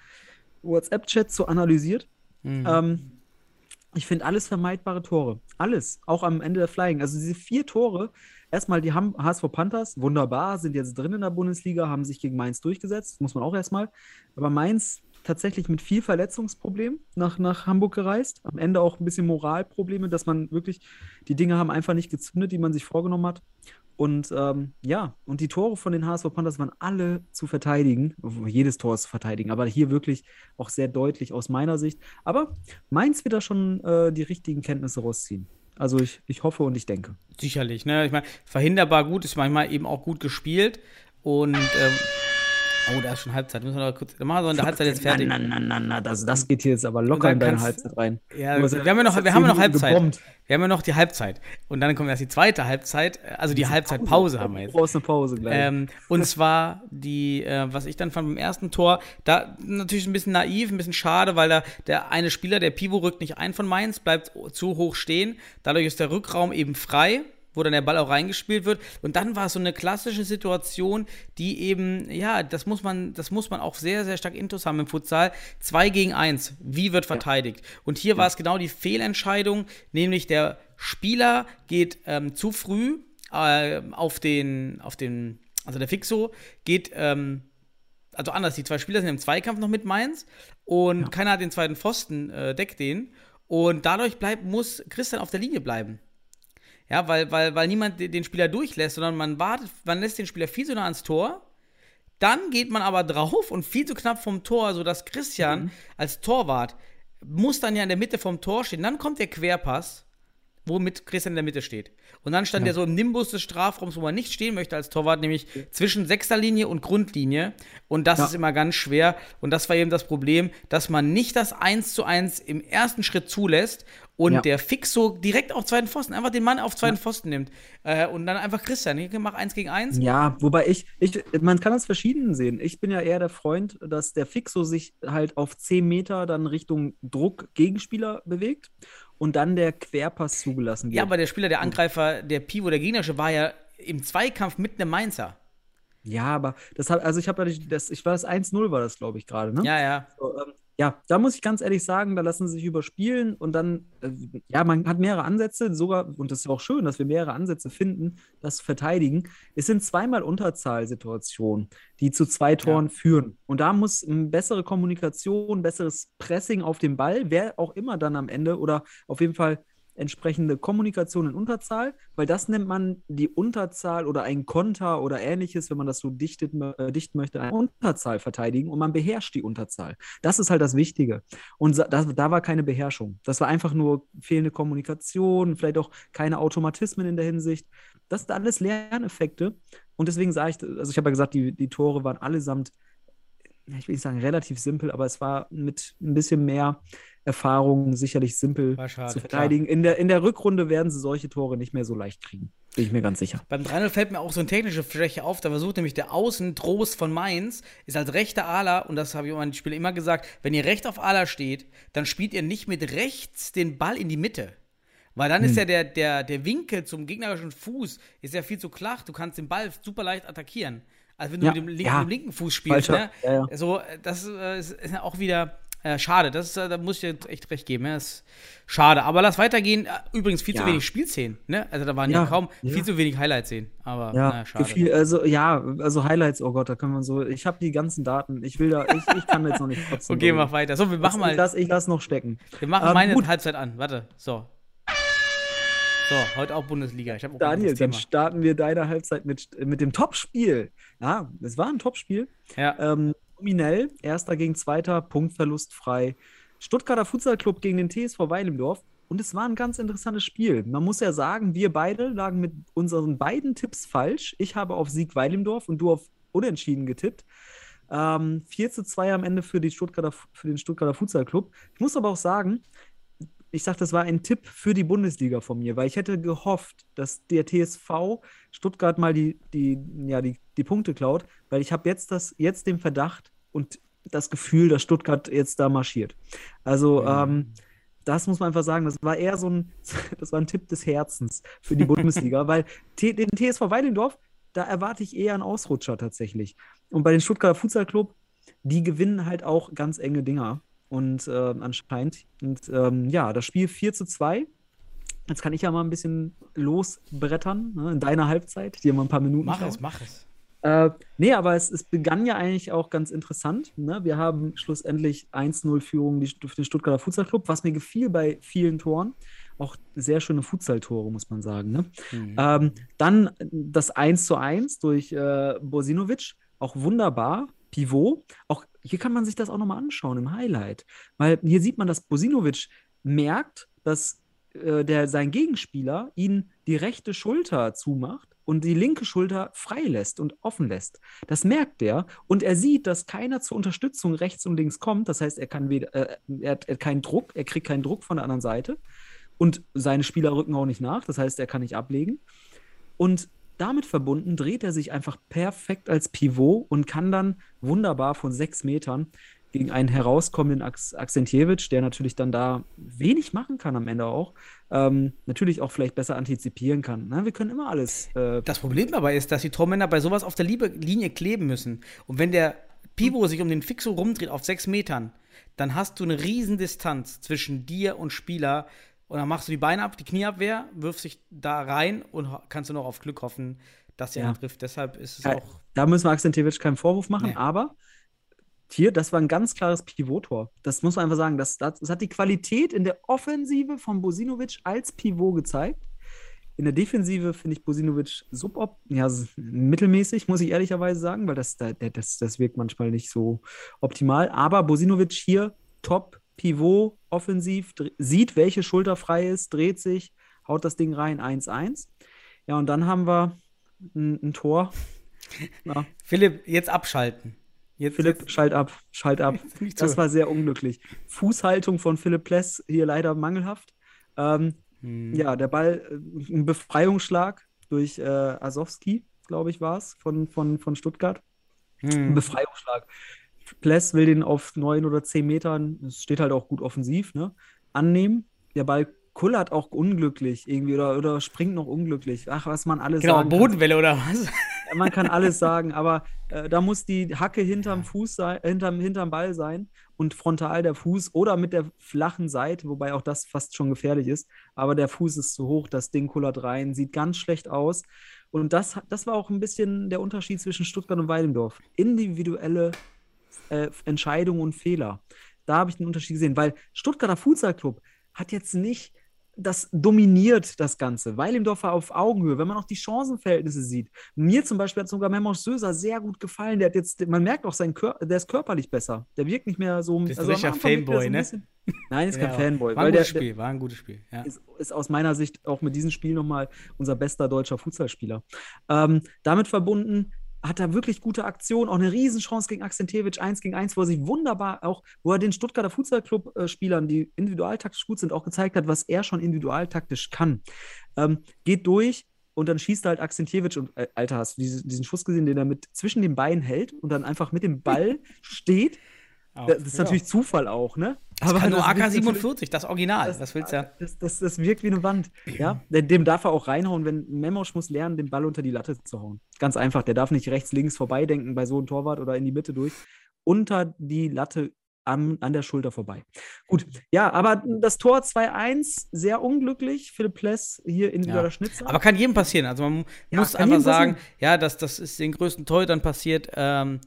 F: WhatsApp-Chat so analysiert.
E: Mhm.
F: Ähm, ich finde alles vermeidbare Tore. Alles. Auch am Ende der Flying. Also diese vier Tore. Erstmal die Ham- HSV Panthers, wunderbar, sind jetzt drin in der Bundesliga, haben sich gegen Mainz durchgesetzt. Muss man auch erstmal. Aber Mainz tatsächlich mit viel Verletzungsproblem nach, nach Hamburg gereist. Am Ende auch ein bisschen Moralprobleme, dass man wirklich, die Dinge haben einfach nicht gezündet, die man sich vorgenommen hat. Und ähm, ja, und die Tore von den HSV Panthers waren alle zu verteidigen. Jedes Tor ist zu verteidigen, aber hier wirklich auch sehr deutlich aus meiner Sicht. Aber Mainz wird da schon äh, die richtigen Kenntnisse rausziehen. Also ich, ich hoffe und ich denke.
E: Sicherlich, ne? Ich meine, verhinderbar gut ist manchmal eben auch gut gespielt. Und ähm, oh, da ist schon Halbzeit. Müssen wir noch kurz. Machen wir so in der Halbzeit jetzt fertig.
F: Na, na, na, na, das, das geht hier jetzt aber locker in deine Halbzeit rein.
E: Ja, wir haben ja noch, wir haben noch Halbzeit.
F: gebombt.
E: Wir haben ja noch die Halbzeit. Und dann kommt erst die zweite Halbzeit, also die Halbzeitpause haben wir jetzt.
F: Du brauchst eine Pause gleich.
E: Ähm, und zwar die, äh, was ich dann fand beim ersten Tor, da natürlich ein bisschen naiv, ein bisschen schade, weil da der eine Spieler, der Pivo rückt nicht ein von Mainz, bleibt zu hoch stehen. Dadurch ist der Rückraum eben frei, wo dann der Ball auch reingespielt wird. Und dann war es so eine klassische Situation, die eben, ja, das muss man, das muss man auch sehr, sehr stark intus haben im Futsal. Zwei gegen eins. Wie wird verteidigt? Und hier war es genau die Fehlentscheidung, nämlich der Spieler geht ähm, zu früh äh, auf den, auf den, also der Fixo geht, ähm, also anders, die zwei Spieler sind im Zweikampf noch mit Mainz und keiner hat den zweiten Pfosten, äh, deckt den. Und dadurch bleibt, muss Christian auf der Linie bleiben. Ja, weil, weil, weil niemand den Spieler durchlässt, sondern man wartet, man lässt den Spieler viel zu nah ans Tor. Dann geht man aber drauf und viel zu knapp vom Tor, sodass Christian als Torwart muss dann ja in der Mitte vom Tor stehen. Dann kommt der Querpass, womit Christian in der Mitte steht. Und dann stand er so im Nimbus des Strafraums, wo man nicht stehen möchte als Torwart, nämlich zwischen Sechserlinie und Grundlinie. Und das
F: Ja.
E: ist immer ganz schwer. Und das war eben das Problem, dass man nicht das 1 zu 1 im ersten Schritt zulässt und
F: Ja.
E: der Fixo direkt auf zweiten Pfosten, einfach den Mann auf zweiten Pfosten nimmt. Äh, und dann einfach Christian, hier mach 1 gegen 1.
F: Ja, wobei ich, ich, man kann das verschieden sehen. Ich bin ja eher der Freund, dass der Fixo sich halt auf 10 Meter dann Richtung Druck Gegenspieler bewegt und dann der Querpass zugelassen wird.
E: Ja, aber der Spieler, der Angreifer, der Pivo, der Gegnerische, war ja im Zweikampf mit einem Mainzer.
F: Ja, aber das hat, also ich habe ja nicht, das, ich war das 1-0 war das, glaube ich, gerade, ne?
E: Ja, ja.
F: So, ähm, ja, da muss ich ganz ehrlich sagen, da lassen sie sich überspielen und dann, äh, ja, man hat mehrere Ansätze, sogar, und das ist ja auch schön, dass wir mehrere Ansätze finden, das zu verteidigen. Es sind zweimal Unterzahlsituationen, die zu zwei Toren führen. Und da muss eine bessere Kommunikation, besseres Pressing auf den Ball, wer auch immer dann am Ende oder auf jeden Fall entsprechende Kommunikation in Unterzahl, weil das nennt man die Unterzahl oder ein Konter oder ähnliches, wenn man das so dichtet, äh, dichten möchte, eine Unterzahl verteidigen und man beherrscht die Unterzahl. Das ist halt das Wichtige. Und das, da war keine Beherrschung. Das war einfach nur fehlende Kommunikation, vielleicht auch keine Automatismen in der Hinsicht. Das sind alles Lerneffekte. Und deswegen sage ich, also ich habe ja gesagt, die, die Tore waren allesamt, ich will nicht sagen relativ simpel, aber es war mit ein bisschen mehr Erfahrung sicherlich simpel
E: schade,
F: zu verteidigen. In der, in der Rückrunde werden sie solche Tore nicht mehr so leicht kriegen. Bin ich mir ganz sicher.
E: Beim 3-0 fällt mir auch so eine technische Schwäche auf. Da versucht nämlich der Außen Trost von Mainz, ist als rechter Aler, und das habe ich auch an die Spieler immer gesagt, wenn ihr recht auf Aler steht, dann spielt ihr nicht mit rechts den Ball in die Mitte. Weil dann ist
F: Hm.
E: ja der, der, der Winkel zum gegnerischen Fuß ist ja viel zu flach. Du kannst den Ball super leicht attackieren. Also wenn du
F: Ja,
E: mit, dem linken,
F: ja.
E: mit dem linken Fuß spielst, ne?
F: ja, ja.
E: So, äh, das äh, ist, ist ja auch wieder äh, schade. Das ist, äh, da muss ich dir echt recht geben. Ja? Schade. Aber lass weitergehen. Äh, Übrigens viel zu
F: Ja.
E: wenig Spielszenen. Ne? Also da waren ja, kaum
F: ja.
E: viel zu wenig Highlights-Szenen. Aber
F: Ja,
E: na, schade.
F: gefiel, also ja, also Highlights, oh Gott, da können wir so. Ich habe die ganzen Daten. Ich will da, ich, ich kann jetzt noch nicht kotzen.
E: Okay, mach weiter. So, wir machen
F: Ich
E: mal.
F: lass, ich lass noch stecken.
E: Wir machen
F: Ähm,
E: meine
F: gut.
E: Halbzeit an. Warte. So. So, heute auch Bundesliga. Ich auch
F: Daniel, dann starten wir deine Halbzeit mit, mit dem Topspiel. Ja, es war ein Topspiel.
E: Ja.
F: Ähm, nominell, erster gegen zweiter, Punktverlust frei. Stuttgarter Futsal Club gegen den TSV Weilimdorf. Und es war ein ganz interessantes Spiel. Man muss ja sagen, wir beide lagen mit unseren beiden Tipps falsch. Ich habe auf Sieg Weilimdorf und du auf Unentschieden getippt. Ähm, 4 zu 2 am Ende für, die Stuttgarter, für den Stuttgarter Futsal Club. Ich muss aber auch sagen, ich sage, das war ein Tipp für die Bundesliga von mir, weil ich hätte gehofft, dass der TSV Stuttgart mal die, die, ja, die, die Punkte klaut, weil ich habe jetzt, das, jetzt den Verdacht und das Gefühl, dass Stuttgart jetzt da marschiert. Also, ähm, das muss man einfach sagen, das war eher so ein, das war ein Tipp des Herzens für die Bundesliga, weil den TSV Weidendorf, da erwarte ich eher einen Ausrutscher tatsächlich. Und bei den Stuttgarter Futsal Club, die gewinnen halt auch ganz enge Dinger. Und ähm, anscheinend. Und ähm, ja, das Spiel 4 zu 2. Jetzt kann ich ja mal ein bisschen losbrettern, ne, in deiner Halbzeit, dir mal ein paar Minuten
E: Mach
F: klauen.
E: es, mach es.
F: Äh, nee, aber es, es begann ja eigentlich auch ganz interessant. Ne? Wir haben schlussendlich 1-0 Führung die- für den Stuttgarter Futsal Club, was mir gefiel bei vielen Toren. auch sehr schöne Futsal-Tore, muss man sagen. Ne? Ähm, dann das 1 zu 1 durch äh, Bosinovic, auch wunderbar. Pivot. Auch hier kann man sich das auch nochmal anschauen im Highlight. Weil hier sieht man, dass Bosinovic merkt, dass äh, der, sein Gegenspieler ihn die rechte Schulter zumacht und die linke Schulter freilässt und offen lässt. Das merkt er und er sieht, dass keiner zur Unterstützung rechts und links kommt. Das heißt, er kann weder, äh, er hat, er hat keinen Druck, er kriegt keinen Druck von der anderen Seite und seine Spieler rücken auch nicht nach. Das heißt, er kann nicht ablegen. Und damit verbunden dreht er sich einfach perfekt als Pivot und kann dann wunderbar von sechs Metern gegen einen herauskommenden Ax Akzentjewitsch, der natürlich dann da wenig machen kann am Ende auch, ähm, natürlich auch vielleicht besser antizipieren kann. Na, wir können immer alles. Äh,
E: Das Problem dabei ist, dass die Tormänner bei sowas auf der Liebe Linie kleben müssen. Und wenn der Pivot sich um den Fixo rumdreht auf sechs Metern, dann hast du eine riesen Distanz zwischen dir und Spieler. Und dann machst du die Beine ab, die Knieabwehr, wirfst dich da rein und kannst du noch auf Glück hoffen, dass der
F: Ja.
E: trifft. Deshalb ist es
F: Ja,
E: auch.
F: Da müssen wir Akzentjewitsch keinen Vorwurf machen,
E: Nee.
F: aber hier, das war ein ganz klares Pivot-Tor. Das muss man einfach sagen. Das, das, das hat die Qualität in der Offensive von Bosinovic als Pivot gezeigt. In der Defensive finde ich Bosinovic subop, ja, mittelmäßig, muss ich ehrlicherweise sagen, weil das, das, das wirkt manchmal nicht so optimal. Aber Bosinovic hier top, Pivot, offensiv, sieht, welche Schulter frei ist, dreht sich, haut das Ding rein, 1-1. Ja, und dann haben wir ein, ein Tor. Ja,
E: Philipp, jetzt abschalten. Jetzt,
F: Philipp,
E: jetzt,
F: schalt ab, schalt ab. Das war sehr unglücklich. Fußhaltung von Philipp Pless hier leider mangelhaft. Ähm,
E: Hm.
F: ja, der Ball, äh, ein Befreiungsschlag durch äh, Asowski, glaube ich, war es, von, von, von Stuttgart. Ein
E: Hm.
F: Befreiungsschlag. Pless will den auf neun oder zehn Metern, es steht halt auch gut offensiv, ne, annehmen. Der Ball kullert auch unglücklich irgendwie oder, oder springt noch unglücklich. Ach, was man alles
E: Genau,
F: sagen kann.
E: Bodenwelle oder was?
F: Man kann alles sagen, aber äh, da muss die Hacke hinterm Fuß sein, hinterm, hinterm Ball sein und frontal der Fuß oder mit der flachen Seite, wobei auch das fast schon gefährlich ist. Aber der Fuß ist zu hoch, das Ding kullert rein, sieht ganz schlecht aus. Und das, das war auch ein bisschen der Unterschied zwischen Stuttgart und Weilendorf. Individuelle äh, Entscheidungen und Fehler. Da habe ich den Unterschied gesehen, weil Stuttgarter Futsal Club hat jetzt nicht das dominiert das Ganze. War auf Augenhöhe, wenn man auch die Chancenverhältnisse sieht. Mir zum Beispiel hat sogar Memos Söser sehr gut gefallen. Der hat jetzt, man merkt auch, sein Kör der ist körperlich besser. Der wirkt nicht mehr so.
E: Bist du
F: Anfang wirkt er
E: Fanboy,
F: ein
E: ne?
F: bisschen- Nein, ist kein
E: Ja,
F: Fanboy.
E: War
F: Weil
E: ein gutes
F: der
E: Spiel, war ein gutes Spiel. Ja.
F: ist, ist aus meiner Sicht auch mit diesem Spiel nochmal unser bester deutscher Futsalspieler. Ähm, damit verbunden hat er wirklich gute Aktionen, auch eine Riesenchance gegen Akzentewitsch, 1 gegen 1, wo er sich wunderbar auch, wo er den Stuttgarter Futsalclub-Spielern, die individualtaktisch gut sind, auch gezeigt hat, was er schon individualtaktisch kann. Ähm, geht durch und dann schießt halt Akzentjewitsch und äh, Alter, hast du diese, diesen Schuss gesehen, den er mit zwischen den Beinen hält und dann einfach mit dem Ball steht? Das ist natürlich Zufall auch, ne?
E: Das kann nur
F: das wirkt natürlich-
E: AK-47, das Original. Was willst du?
F: das, das, das wirkt wie eine Wand. Ja? Dem darf er auch reinhauen, wenn Memosch muss lernen, den Ball unter die Latte zu hauen. Ganz einfach. Der darf nicht rechts, links vorbeidenken bei so einem Torwart oder in die Mitte durch. Unter die Latte an, an der Schulter vorbei. Gut, ja, aber das Tor 2-1, sehr unglücklich. Philipp Pless hier individueller
E: Ja.
F: Schnitzer.
E: Aber kann jedem passieren. Also man
F: Ja,
E: muss einfach sagen, ja, das, das ist den größten Torhütern passiert. Ähm,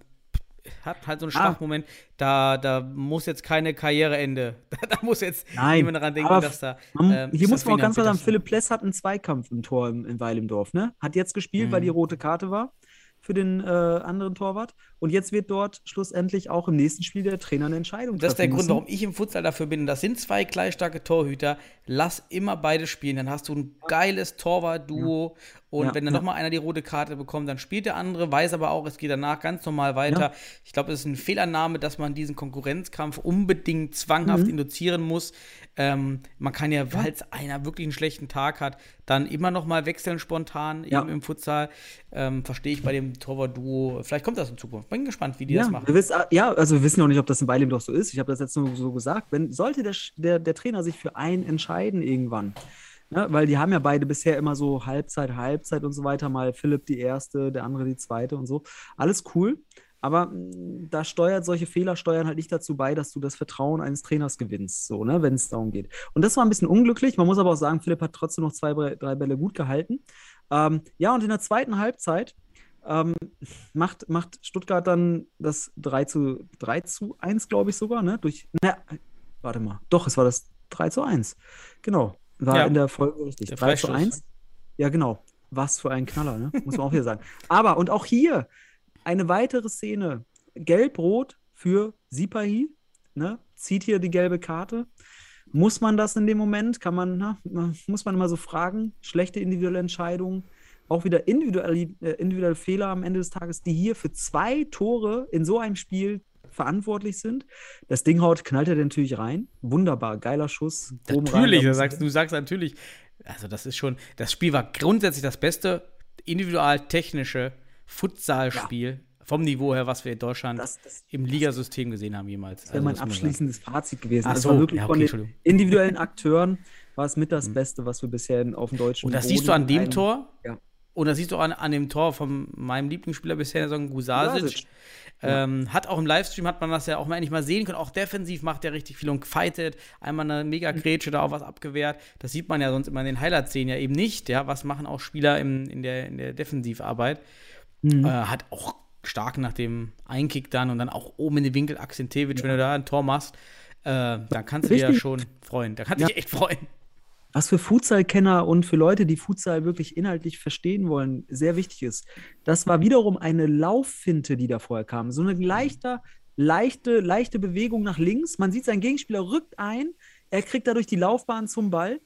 E: hat halt so einen
F: Ah.
E: Schwachmoment. Da, da muss jetzt keine Karriereende. Da, da muss jetzt
F: Nein,
E: niemand daran denken,
F: aber
E: dass da.
F: Man,
E: ähm,
F: hier muss man auch ganz klar sagen, Philipp Pless hat einen Zweikampf im Tor in, in Weil im Dorf, ne? Hat jetzt gespielt,
E: Mhm.
F: weil die rote Karte war für den äh, anderen Torwart. Und jetzt wird dort schlussendlich auch im nächsten Spiel der Trainer eine Entscheidung
E: Das ist der
F: treffen
E: Grund, warum ich im Futsal dafür bin. Das sind zwei gleich starke Torhüter. Lass immer beide spielen. Dann hast du ein geiles Torwart-Duo. Und
F: Ja,
E: wenn dann
F: ja.
E: nochmal einer die rote Karte bekommt, dann spielt der andere, weiß aber auch, es geht danach ganz normal weiter.
F: Ja.
E: Ich glaube, es ist eine Fehlannahme, dass man diesen Konkurrenzkampf unbedingt zwanghaft
F: Mhm.
E: induzieren muss. Ähm, man kann ja, weil einer wirklich einen schlechten Tag hat, dann immer noch mal wechseln spontan
F: Ja.
E: eben im Futsal. Ähm, Verstehe ich bei dem Torwart-Duo. Vielleicht kommt das in Zukunft. Bin gespannt, wie die
F: ja,
E: das machen.
F: Wir wissen, ja, also wir wissen auch nicht, ob das in Weilem doch so ist. Ich habe das jetzt nur so gesagt. Wenn, sollte der, der, der Trainer sich für einen entscheiden irgendwann, ne, weil die haben ja beide bisher immer so Halbzeit, Halbzeit und so weiter, mal Philipp die erste, der andere die zweite und so. Alles cool. Aber mh, da steuert solche Fehler steuern halt nicht dazu bei, dass du das Vertrauen eines Trainers gewinnst, so, ne, wenn es darum geht. Und das war ein bisschen unglücklich. Man muss aber auch sagen, Philipp hat trotzdem noch zwei, drei Bälle gut gehalten. Ähm, ja, und in der zweiten Halbzeit ähm, macht, macht Stuttgart dann das 3 zu, 3 zu 1, glaube ich sogar, ne? Durch, na, warte mal, doch, es war das 3 zu 1. Genau. War
E: Ja.
F: in der Folge richtig.
E: Der
F: 3 zu
E: Freistoß.
F: 1. Ja, genau. Was für ein Knaller, ne? Muss man auch wieder sagen. Aber, und auch hier eine weitere Szene. Gelb-Rot für Sipahi, ne? Zieht hier die gelbe Karte. Muss man das in dem Moment? Kann man, na, muss man immer so fragen. Schlechte individuelle Entscheidungen. Auch wieder individuelle, äh, individuelle Fehler am Ende des Tages, die hier für zwei Tore in so einem Spiel verantwortlich sind. Das Ding haut, knallt er natürlich rein. Wunderbar, geiler Schuss. Rein,
E: Natürlich,
F: da
E: du sagst, du sagst natürlich. Also, das ist schon. Das Spiel war grundsätzlich das beste individual-technische Futsal-Spiel vom Niveau her, was wir in Deutschland
F: Das- das-
E: im Ligasystem gesehen haben jemals.
F: Das wäre mein
E: das muss man
F: abschließendes Fazit gewesen.
E: Ach so,
F: war wirklich
E: ja,
F: von
E: okay,
F: den
E: Entschuldigung. Mhm.
F: individuellen Akteuren war es mit das Beste, was wir bisher auf dem deutschen
E: Und das
F: Boden
E: siehst du an dem
F: einem-
E: Tor.
F: Ja.
E: Und das siehst du an, an dem Tor von meinem Lieblingsspieler bisher, so Gusasic.
F: Gusasic.
E: Ähm, hat auch im Livestream hat man das ja auch mal endlich mal sehen können. Auch defensiv macht er richtig viel und fightet. Einmal eine mega Grätsche da auch was abgewehrt. Das sieht man ja sonst immer in den Highlight-Szenen ja eben nicht. Ja, was machen auch Spieler im, in, der, in der Defensivarbeit?
F: Mhm.
E: Äh, hat auch stark nach dem Einkick dann und dann auch oben in den Winkel Akzentewitsch, wenn du da ein Tor machst, äh, dann kannst du dich ja schon freuen. Da kannst du
F: Ja.
E: dich echt freuen.
F: Was für Futsal-Kenner und für Leute, die Futsal wirklich inhaltlich verstehen wollen, sehr wichtig ist. Das war wiederum eine Lauffinte, die da vorher kam. So eine leichter, leichte, leichte Bewegung nach links. Man sieht, sein Gegenspieler rückt ein, er kriegt dadurch die Laufbahn zum Ball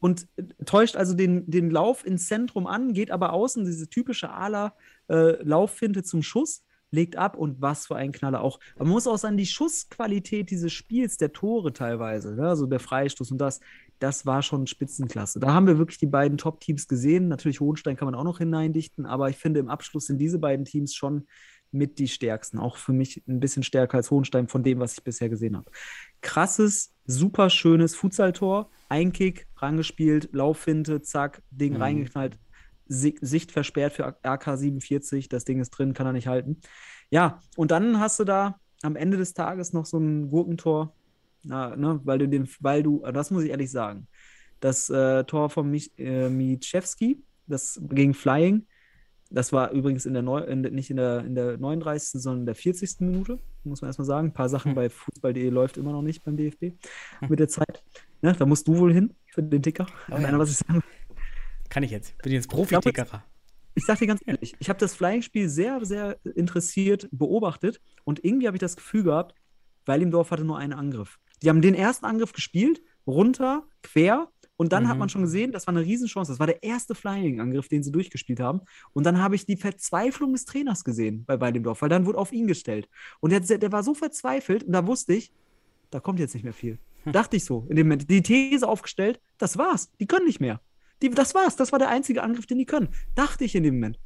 F: und äh, täuscht also den, den Lauf ins Zentrum an, geht aber außen, diese typische Ala äh, zum Schuss, legt ab und was für ein Knaller auch. Man muss auch sagen, die Schussqualität dieses Spiels, der Tore teilweise, ne, also der Freistoß und das, das war schon Spitzenklasse. Da haben wir wirklich die beiden Top-Teams gesehen. Natürlich Hohenstein kann man auch noch hineindichten, aber ich finde, im Abschluss sind diese beiden Teams schon mit die stärksten. Auch für mich ein bisschen stärker als Hohenstein von dem, was ich bisher gesehen habe. Krasses, super schönes Futsaltor. Einkick, rangespielt, Lauffinte, zack, Ding
E: Mhm.
F: reingeknallt. Si Sicht versperrt für AK-47. Das Ding ist drin, kann er nicht halten. Ja, und dann hast du da am Ende des Tages noch so ein Gurkentor, na, ne, weil du den, weil du, das muss ich ehrlich sagen, das äh, Tor von Mich äh, Michewski, das gegen Flying, das war übrigens in der Neu in, nicht in der, in der 39., sondern in der 40. Minute, muss man erstmal sagen. Ein paar Sachen bei Fußball.de läuft immer noch nicht beim DFB mit der Zeit. Ne, da musst du wohl hin für den Ticker.
E: ja.
F: Nein, was ich sagen
E: Kann ich jetzt. Bin jetzt Profi-Tickerer.
F: ich sag dir ganz ehrlich, ich habe das Flying-Spiel sehr, sehr interessiert beobachtet und irgendwie habe ich das Gefühl gehabt, Weilendorf hatte nur einen Angriff. Die haben den ersten Angriff gespielt, runter, quer und dann hat
E: Mhm.
F: man schon gesehen, das war eine Riesenchance. Das war der erste Flying-Angriff, den sie durchgespielt haben. Und dann habe ich die Verzweiflung des Trainers gesehen bei Weilendorf, weil dann wurde auf ihn gestellt. Und der, der war so verzweifelt und da wusste ich, da kommt jetzt nicht mehr viel. Dachte ich so in dem Moment. Die These aufgestellt, das war's. Die können nicht mehr. Die, das war's. Das war der einzige Angriff, den die können. Dachte ich in dem Moment.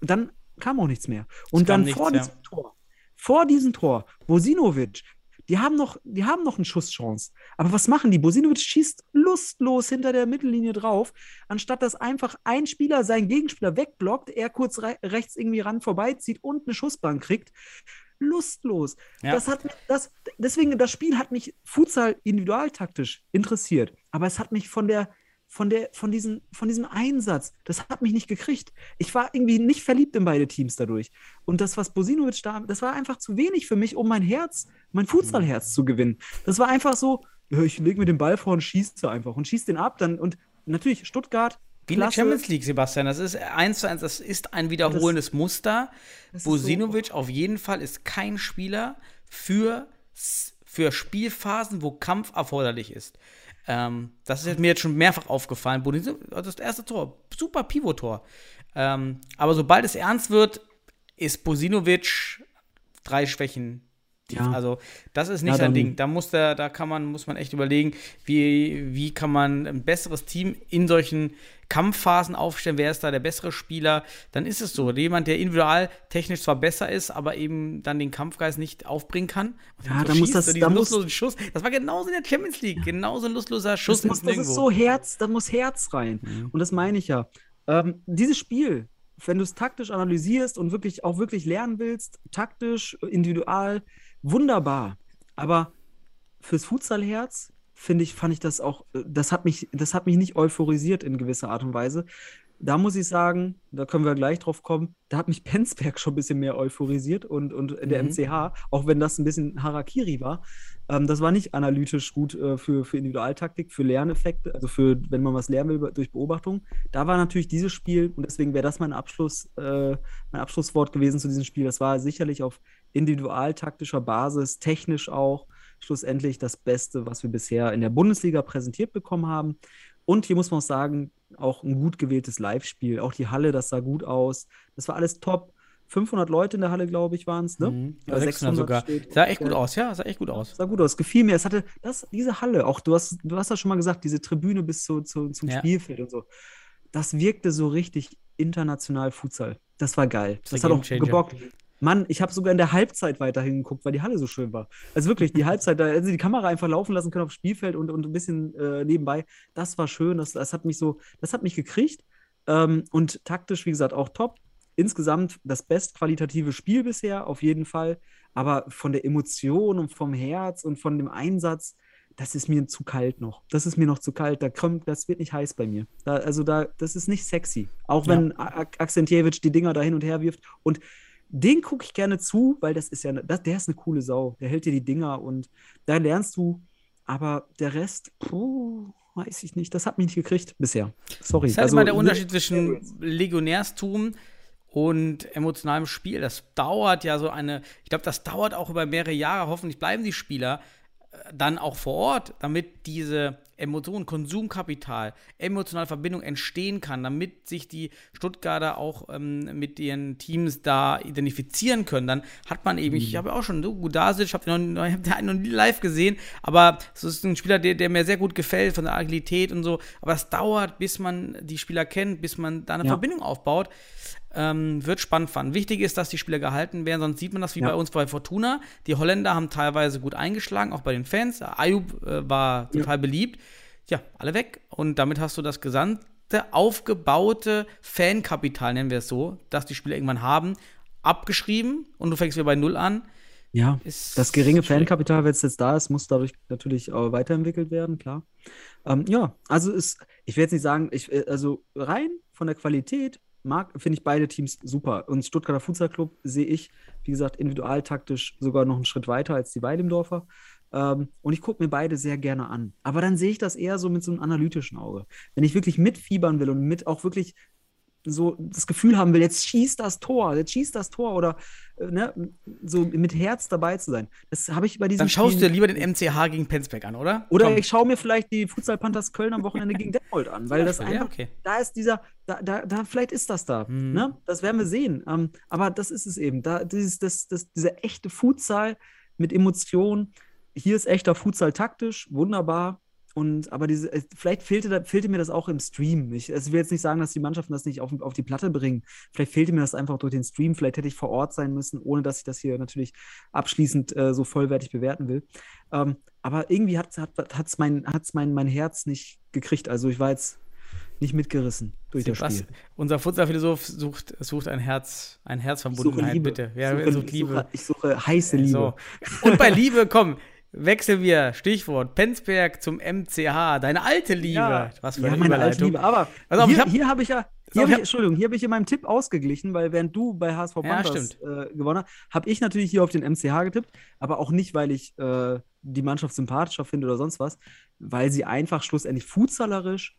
F: Und dann kam auch nichts mehr. Und dann
E: nichts,
F: vor
E: ja.
F: diesem Tor, vor diesem Tor, Bosinovic, die haben noch, die haben noch eine Schusschance. Aber was machen die? Bosinovic schießt lustlos hinter der Mittellinie drauf, anstatt dass einfach ein Spieler seinen Gegenspieler wegblockt, er kurz re rechts irgendwie ran vorbeizieht und eine Schussbahn kriegt. Lustlos.
E: Ja.
F: Das hat mich, das, deswegen, das Spiel hat mich Futsal individualtaktisch interessiert. Aber es hat mich von der, von der, von diesem, von diesem Einsatz, das hat mich nicht gekriegt. Ich war irgendwie nicht verliebt in beide Teams dadurch. Und das, was Bosinovic da, das war einfach zu wenig für mich, um mein Herz, mein Futsalherz zu gewinnen. Das war einfach so, ich lege mir den Ball vor und schieße einfach und schieße den ab. Dann, und natürlich, Stuttgart.
E: Wie in der. Champions League, Sebastian. Das ist eins zu eins, das ist ein wiederholendes Muster.
F: das ist so-
E: Bosinovic auf jeden Fall ist kein Spieler für, für Spielphasen, wo Kampf erforderlich ist. Ähm, das ist mir jetzt schon mehrfach aufgefallen. Bosinovic, das erste Tor, super Pivot-Tor. Ähm, aber sobald es ernst wird, ist Bosinovic drei Schwächen.
F: Ja.
E: Also, das ist nicht
F: Ja,
E: sein Ding. Da muss der, da kann man, muss man echt überlegen, wie, wie kann man ein besseres Team in solchen Kampfphasen aufstellen, wer ist da der bessere Spieler, dann ist es so. Jemand, der individual technisch zwar besser ist, aber eben dann den Kampfgeist nicht aufbringen kann.
F: Ja,
E: so
F: da muss das- da muss-
E: Schuss. Das war genauso in der Champions League. Genauso ein lustloser Schuss
F: Das, muss, das ist so Herz, da muss Herz rein.
E: Mhm.
F: Und das meine ich ja. Ähm, dieses Spiel, wenn du es taktisch analysierst und wirklich auch wirklich lernen willst, taktisch, individual, wunderbar. Aber fürs Futsalherz finde ich, fand ich das auch, äh, das hat mich, das hat mich nicht euphorisiert in gewisser Art und Weise. da muss ich sagen, da können wir gleich drauf kommen, da hat mich Penzberg schon ein bisschen mehr euphorisiert und, und der
E: Mhm.
F: MCH, auch wenn das ein bisschen Harakiri war. Ähm, das war nicht analytisch gut äh, für, für Individualtaktik, für Lerneffekte, also für, wenn man was lernen will durch Beobachtung. Da war natürlich dieses Spiel, und deswegen wäre das mein Abschluss, äh, mein Abschlusswort gewesen zu diesem Spiel. Das war sicherlich auf individualtaktischer Basis, technisch auch, schlussendlich das Beste, was wir bisher in der Bundesliga präsentiert bekommen haben. Und hier muss man auch sagen, auch ein gut gewähltes Live-Spiel. Auch die Halle, das sah gut aus. Das war alles top. 500 Leute in der Halle, glaube ich, waren es, ne?
E: Mhm.
F: Ja,
E: Ja, 600 sogar.
F: steht.
E: Sah echt gut
F: Ja.
E: aus, ja, sah echt gut aus.
F: Sah gut aus, gefiel mir. Es hatte das, diese Halle, auch du hast, du hast das schon mal gesagt, diese Tribüne bis zu, zu, zum
E: Ja.
F: Spielfeld und so. Das wirkte so richtig international Futsal. Das war geil.
E: Das
F: Das, hat auch gebockt. Mann, ich habe sogar in der Halbzeit weiterhin geguckt, weil die Halle so schön war. Also wirklich, die Halbzeit, da hätten sie die Kamera einfach laufen lassen können aufs Spielfeld und, und ein bisschen äh, nebenbei. Das war schön, das, das hat mich so, das hat mich gekriegt. Ähm, und taktisch, wie gesagt, auch top. Insgesamt das bestqualitative Spiel bisher, auf jeden Fall. Aber von der Emotion und vom Herz und von dem Einsatz, das ist mir zu kalt noch. Das ist mir noch zu kalt. Da kommt, das wird nicht heiß bei mir. Da, also da, das ist nicht sexy. Auch wenn A- A- Akzentjewitsch die Dinger da hin und her wirft. Und den gucke ich gerne zu, weil das ist ja, ne- das, der ist eine coole Sau. Der hält dir die Dinger und da lernst du. Aber der Rest, puh, weiß ich nicht. Das hat mich nicht gekriegt bisher. Sorry.
E: Das ist halt
F: Also,
E: immer der
F: ne-
E: Unterschied zwischen Legionärstum und emotionalem Spiel. Das dauert ja so eine, ich glaube, das dauert auch über mehrere Jahre. Hoffentlich bleiben die Spieler äh, dann auch vor Ort, damit diese Emotionen, Konsumkapital, emotionale Verbindung entstehen kann, damit sich die Stuttgarter auch ähm, mit ihren Teams da identifizieren können. Dann hat man eben, ich habe auch schon, du, Gudasic, ich habe den, noch- ich hab den noch nie live gesehen, aber es ist ein Spieler, der, der mir sehr gut gefällt, von der Agilität und so. Aber es dauert, bis man die Spieler kennt, bis man da eine
F: Ja.
E: Verbindung aufbaut. Ähm, wird spannend fanden. Wichtig ist, dass die Spieler gehalten werden, sonst sieht man das wie
F: Ja.
E: bei uns bei Fortuna. Die Holländer haben teilweise gut eingeschlagen, auch bei den Fans. Ayub äh, war total beliebt. Ja, alle weg. Und damit hast du das gesamte aufgebaute Fankapital, nennen wir es so, das die Spieler irgendwann haben, abgeschrieben und du fängst wieder bei Null an.
F: Ja, das geringe. Fankapital, wenn es jetzt da ist, muss dadurch natürlich auch weiterentwickelt werden, klar. Ähm, ja, also ist, ich will jetzt nicht sagen, ich, äh, also rein von der Qualität finde ich beide Teams super. Und Stuttgarter Futsal Club sehe ich, wie gesagt, individualtaktisch sogar noch einen Schritt weiter als die Weidemdorfer. Ähm, und ich gucke mir beide sehr gerne an. Aber dann sehe ich das eher so mit so einem analytischen Auge. Wenn ich wirklich mitfiebern will und mit auch wirklich so das Gefühl haben will, jetzt schießt das Tor, jetzt schießt das Tor oder äh, ne, so mit Herz dabei zu sein. Das habe ich bei diesen
E: Dann schaust du dir
F: Spielen-
E: lieber den MCH gegen Penzberg an, oder?
F: oder
E: Komm.
F: ich schaue mir vielleicht die Futsal Panthers Köln am Wochenende gegen Detmold an, weil das
E: Ja,
F: einfach,
E: okay.
F: da ist dieser, da, da, da, vielleicht ist das da,
E: Mhm.
F: ne? Das werden wir sehen. Ähm, aber das ist es eben, da, dieses, das, das, dieser echte Futsal mit Emotionen. Hier ist echter Futsal taktisch, wunderbar. Und aber diese, äh, vielleicht fehlte, fehlte mir das auch im Stream. Ich, also ich will jetzt nicht sagen, dass die Mannschaften das nicht auf, auf die Platte bringen. Vielleicht fehlte mir das einfach durch den Stream. Vielleicht hätte ich vor Ort sein müssen, ohne dass ich das hier natürlich abschließend äh, so vollwertig bewerten will. Ähm, aber irgendwie hat es hat, mein, hat's mein, mein Herz nicht gekriegt. Also ich war jetzt nicht mitgerissen durch das
E: Was,
F: Spiel.
E: unser Futsalphilosoph sucht, sucht ein Herz, ein Herzverbundenheit,
F: Liebe.
E: bitte. Ja,
F: ich, suche,
E: sucht Liebe.
F: ich suche heiße Liebe.
E: So. Und bei Liebe, komm, wechseln wir. Stichwort Penzberg zum MCH. Deine alte Liebe.
F: Ja,
E: Was für
F: ja,
E: eine
F: meine alte. Liebe. Aber
E: ich
F: hier,
E: hab-
F: hier habe ich ja, hier hab
E: ich
F: ich,
E: hab-
F: Entschuldigung, hier habe ich in meinem Tipp ausgeglichen, weil während du bei HSV
E: Ja,
F: Panthers
E: stimmt.
F: äh, gewonnen hast, habe ich natürlich hier auf den MCH getippt, aber auch nicht, weil ich äh, die Mannschaft sympathischer finde oder sonst was, weil sie einfach schlussendlich fußballerisch,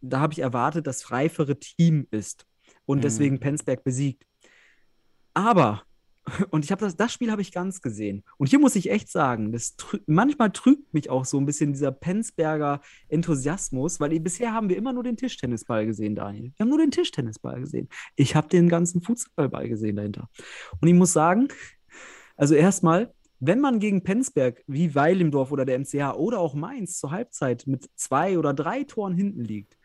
F: da habe ich erwartet, das reifere Team ist und
E: Mhm.
F: deswegen Penzberg besiegt. Aber und ich habe das, das Spiel habe ich ganz gesehen. Und hier muss ich echt sagen, das trü manchmal trügt mich auch so ein bisschen dieser Penzberger Enthusiasmus, weil bisher haben wir immer nur den Tischtennisball gesehen, Daniel. Wir haben nur den Tischtennisball gesehen. Ich habe den ganzen Fußballball gesehen dahinter. Und ich muss sagen, also erstmal, wenn man gegen Penzberg wie Weilimdorf oder der MCH oder auch Mainz zur Halbzeit mit zwei oder drei Toren hinten liegt,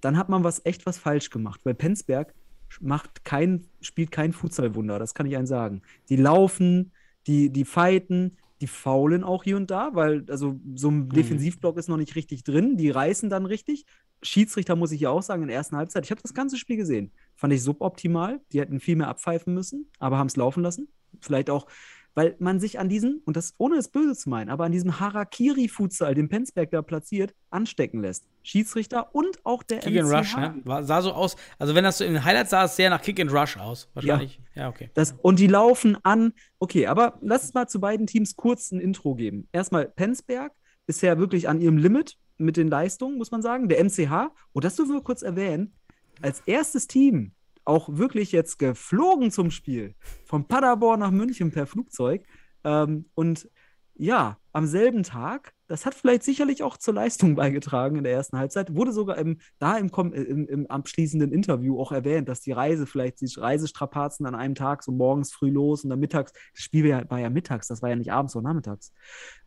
F: dann hat man was echt was falsch gemacht, weil Penzberg macht kein, spielt kein Futsalwunder, das kann ich Ihnen sagen. Die laufen, die, die fighten, die faulen auch hier und da, weil also so ein Defensivblock ist noch nicht richtig drin, die reißen dann richtig. Schiedsrichter muss ich ja auch sagen, in der ersten Halbzeit, ich habe das ganze Spiel gesehen, fand ich suboptimal, die hätten viel mehr abpfeifen müssen, aber haben es laufen lassen. Vielleicht auch, weil man sich an diesen, und das ohne es böse zu meinen, aber an diesem Harakiri-Futsal, den Penzberg da platziert, anstecken lässt. Schiedsrichter und auch der
E: Kick and Rush, ne? War, sah so aus. Also, wenn das so in den Highlights sah, es sehr nach Kick and Rush aus. Wahrscheinlich. Ja, okay.
F: Das, und die laufen an. Okay, aber lass uns mal zu beiden Teams kurz ein Intro geben. Erstmal Penzberg ist ja wirklich an ihrem Limit mit den Leistungen, muss man sagen. Der MCH, und das dürfen wir kurz erwähnen, als erstes Team auch wirklich jetzt geflogen zum Spiel. Von Paderborn nach München per Flugzeug. Ähm, und ja, am selben Tag, das hat vielleicht sicherlich auch zur Leistung beigetragen in der ersten Halbzeit, wurde sogar im, da im, äh, im, im abschließenden Interview auch erwähnt, dass die Reise vielleicht, die Reisestrapazen an einem Tag, so morgens früh los und dann mittags, das Spiel war ja, war ja mittags, das war ja nicht abends, sondern nachmittags.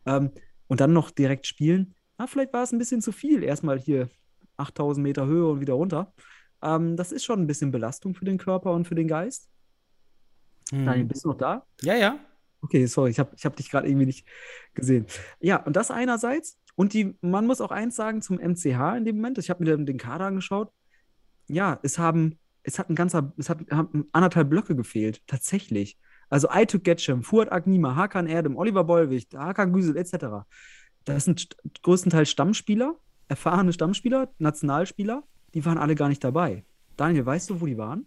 F: Ähm, und dann noch direkt spielen, na, vielleicht war es ein bisschen zu viel, erstmal hier 8000 Meter Höhe und wieder runter. Ähm, das ist schon ein bisschen Belastung für den Körper und für den Geist.
E: Hm.
F: Daniel, bist du noch da?
E: Ja, ja.
F: Okay, sorry, ich habe ich hab dich gerade irgendwie nicht gesehen. Ja, und das einerseits. Und die, man muss auch eins sagen zum MCH in dem Moment. Ich habe mir den, Kader angeschaut. Ja, es haben, es hat ein ganzer, es hat, haben anderthalb Blöcke gefehlt, tatsächlich. Also Aytuk Getchem, Fuad Agnima, Hakan Erdem, Oliver Bollwicht, Hakan Güsel etc. Das sind größtenteils Stammspieler, erfahrene Stammspieler, Nationalspieler. Die waren alle gar nicht dabei. Daniel, weißt du, wo die waren?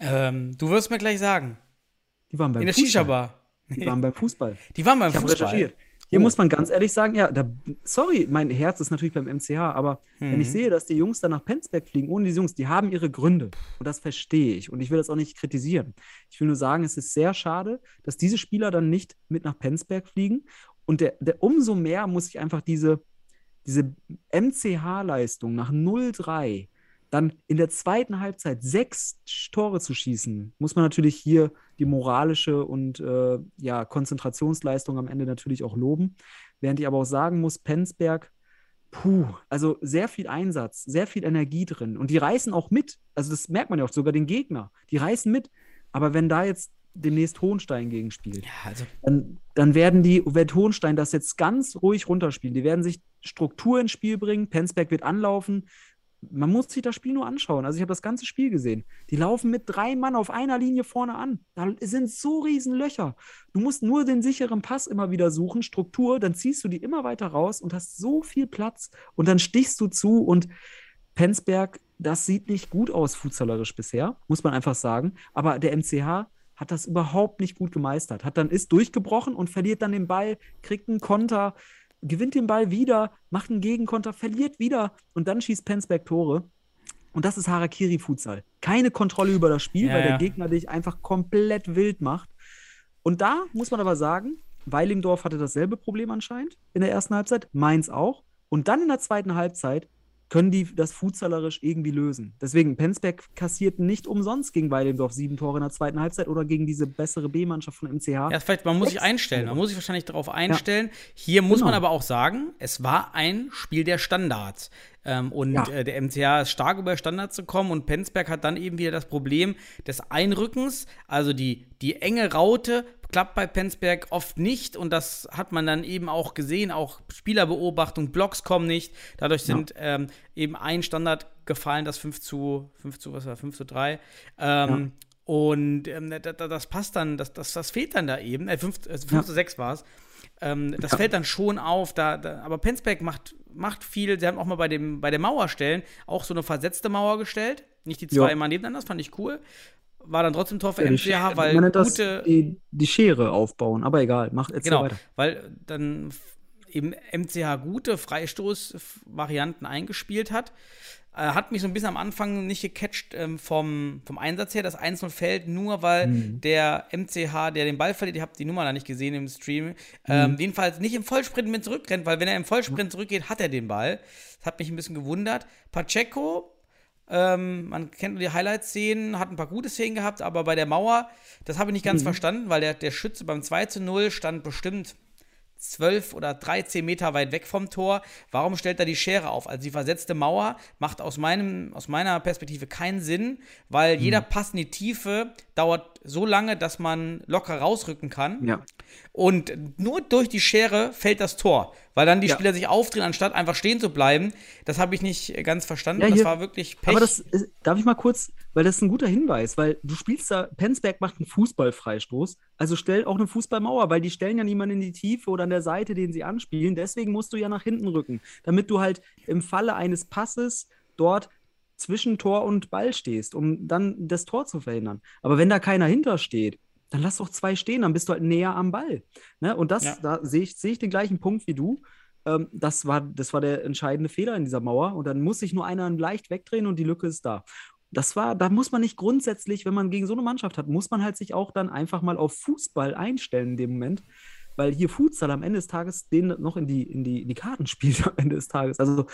E: Ähm, du wirst mir gleich sagen.
F: Die waren beim
E: In der
F: Fußball.
E: Shisha-Bar.
F: Die waren beim Fußball.
E: Die waren beim
F: Ich
E: Fußball.
F: recherchiert. Hier
E: Oh.
F: muss man ganz ehrlich sagen, ja, da, sorry, mein Herz ist natürlich beim MCH, aber wenn
E: Mhm.
F: ich sehe, dass die Jungs dann nach Penzberg fliegen, ohne diese Jungs, die haben ihre Gründe. Und das verstehe ich. Und ich will das auch nicht kritisieren. Ich will nur sagen, es ist sehr schade, dass diese Spieler dann nicht mit nach Penzberg fliegen. Und der, der, umso mehr muss ich einfach diese, diese MCH-Leistung nach 0-3 dann in der zweiten Halbzeit sechs Tore zu schießen, muss man natürlich hier die moralische und äh, ja, Konzentrationsleistung am Ende natürlich auch loben. Während ich aber auch sagen muss, Penzberg, puh, also sehr viel Einsatz, sehr viel Energie drin. Und die reißen auch mit. Also das merkt man ja auch sogar den Gegner. Die reißen mit. Aber wenn da jetzt demnächst Hohenstein gegen spielt,
E: Ja, also,
F: dann, dann werden die, wird Hohenstein das jetzt ganz ruhig runterspielen. Die werden sich Struktur ins Spiel bringen. Penzberg wird anlaufen. Man muss sich das Spiel nur anschauen. Also ich habe das ganze Spiel gesehen. Die laufen mit drei Mann auf einer Linie vorne an. Da sind so riesen Löcher. Du musst nur den sicheren Pass immer wieder suchen, Struktur, dann ziehst du die immer weiter raus und hast so viel Platz und dann stichst du zu und Penzberg, das sieht nicht gut aus fußballerisch bisher, muss man einfach sagen. Aber der MCH hat das überhaupt nicht gut gemeistert. Hat dann ist durchgebrochen und verliert dann den Ball, kriegt einen Konter, gewinnt den Ball wieder, macht einen Gegenkonter, verliert wieder und dann schießt Penzberg Tore. Und das ist Harakiri Futsal. Keine Kontrolle über das Spiel,
E: Ja,
F: weil
E: ja.
F: der Gegner dich einfach komplett wild macht. Und da muss man aber sagen, Weilingdorf hatte dasselbe Problem anscheinend in der ersten Halbzeit, Mainz auch. Und dann in der zweiten Halbzeit können die das fußballerisch irgendwie lösen. Deswegen, Penzberg kassiert nicht umsonst gegen Weilendorf sieben Tore in der zweiten Halbzeit oder gegen diese bessere B-Mannschaft von MCH.
E: ja, vielleicht, man muss sich einstellen. Man muss sich wahrscheinlich darauf einstellen. Hier muss
F: Genau.
E: man aber auch sagen, es war ein Spiel der Standards. Ähm, und
F: Ja.
E: äh, der MCH ist stark über Standards zu kommen und Penzberg hat dann eben wieder das Problem des Einrückens. Also die, die enge Raute klappt bei Penzberg oft nicht und das hat man dann eben auch gesehen. Auch Spielerbeobachtung, Blocks kommen nicht. Dadurch sind ähm, eben ein Standard gefallen, das 5 zu, 5 zu, was war, 5 zu 3. Ähm, Und ähm, da, da, das passt dann, das, das, das fehlt dann da eben. Äh, 5, äh, 5
F: Ja.
E: zu 6 war es. Ähm, das fällt dann schon auf. Da, da, aber Penzberg macht, macht viel. Sie haben auch mal bei, dem, bei der Mauer stellen auch so eine versetzte Mauer gestellt. Nicht die zwei
F: Ja.
E: immer nebeneinander, das fand ich cool. War dann trotzdem Tor für
F: Ja,
E: MCH, weil
F: man das
E: gute.
F: die, die Schere aufbauen, aber egal, mach erzähl
E: Genau,
F: weiter.
E: weil dann eben MCH gute Freistoßvarianten eingespielt hat. Äh, hat mich so ein bisschen am Anfang nicht gecatcht ähm, vom, vom Einsatz her. Das 1-0 fällt nur, weil
F: Mhm.
E: der MCH, der den Ball verliert, ich habe die Nummer da nicht gesehen im Stream, ähm,
F: Mhm.
E: jedenfalls nicht im Vollsprint mit zurückrennt, weil wenn er im Vollsprint zurückgeht, hat er den Ball. Das hat mich ein bisschen gewundert. Pacheco, ähm, man kennt nur die Highlight-Szenen, hat ein paar gute Szenen gehabt, aber bei der Mauer, das habe ich nicht ganz verstanden, weil der, der Schütze beim 2 zu 0 stand bestimmt 12 oder 13 Meter weit weg vom Tor. Warum stellt er die Schere auf? Also die versetzte Mauer macht aus, meinem, aus meiner Perspektive keinen Sinn, weil jeder Pass in die Tiefe dauert so lange, dass man locker rausrücken kann.
F: Ja.
E: Und nur durch die Schere fällt das Tor, weil dann die
F: Ja.
E: Spieler sich aufdrehen, anstatt einfach stehen zu bleiben. Das habe ich nicht ganz verstanden.
F: Ja,
E: das war wirklich Pech.
F: Aber das ist, darf ich mal kurz, weil das ist ein guter Hinweis, weil du spielst da, Penzberg macht einen Fußballfreistoß, also stell auch eine Fußballmauer, weil die stellen ja niemanden in die Tiefe oder an der Seite, den sie anspielen. Deswegen musst du ja nach hinten rücken, damit du halt im Falle eines Passes dort zwischen Tor und Ball stehst, um dann das Tor zu verhindern. Aber wenn da keiner hintersteht, dann lass doch zwei stehen, dann bist du halt näher am Ball. Ne? Und das,
E: Ja.
F: da sehe ich, sehe ich den gleichen Punkt wie du. Ähm, das, war, das war der entscheidende Fehler in dieser Mauer. Und dann muss sich nur einer leicht wegdrehen und die Lücke ist da. Das war, da muss man nicht grundsätzlich, wenn man gegen so eine Mannschaft hat, muss man halt sich auch dann einfach mal auf Fußball einstellen in dem Moment. Weil hier Futsal am Ende des Tages den noch in die, in die, in die Karten spielt am Ende des Tages. Also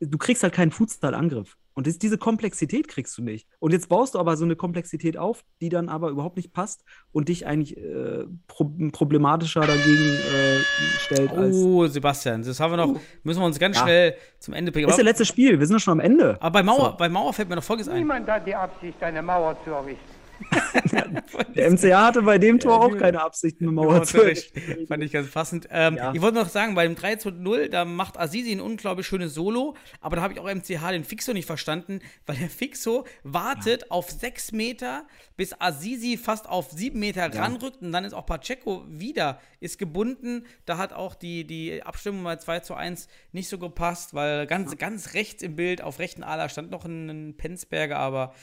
F: du kriegst halt keinen Futsal-Angriff. Und das, diese Komplexität kriegst du nicht. Und jetzt baust du aber so eine Komplexität auf, die dann aber überhaupt nicht passt und dich eigentlich äh, pro problematischer dagegen äh, stellt. Als,
E: Oh, Sebastian, das haben wir noch, müssen wir uns ganz
F: Ja.
E: schnell zum Ende bringen.
F: das ist der
E: Aber,
F: letzte Spiel, wir sind doch schon am Ende.
E: aber bei Mauer,
F: So.
E: bei Mauer fällt mir noch Folgendes ein.
B: Niemand hat die Absicht, eine Mauer zu errichten.
F: Der MCA hatte bei dem Tor auch keine Absicht, eine
E: Genau,
F: Mauer zu errichten.
E: Fand ich ganz passend. Ähm,
F: Ja.
E: Ich wollte noch sagen, bei dem 3 zu 0, da macht Azizi ein unglaublich schönes Solo, aber da habe ich auch MCH den Fixo nicht verstanden, weil der Fixo wartet auf 6 Meter, bis Azizi fast auf 7 Meter ranrückt und dann ist auch Pacheco wieder, ist gebunden. Da hat auch die, die Abstimmung bei 2 zu 1 nicht so gepasst, weil ganz, ganz rechts im Bild, auf rechten Aler stand noch ein, ein Penzberger, aber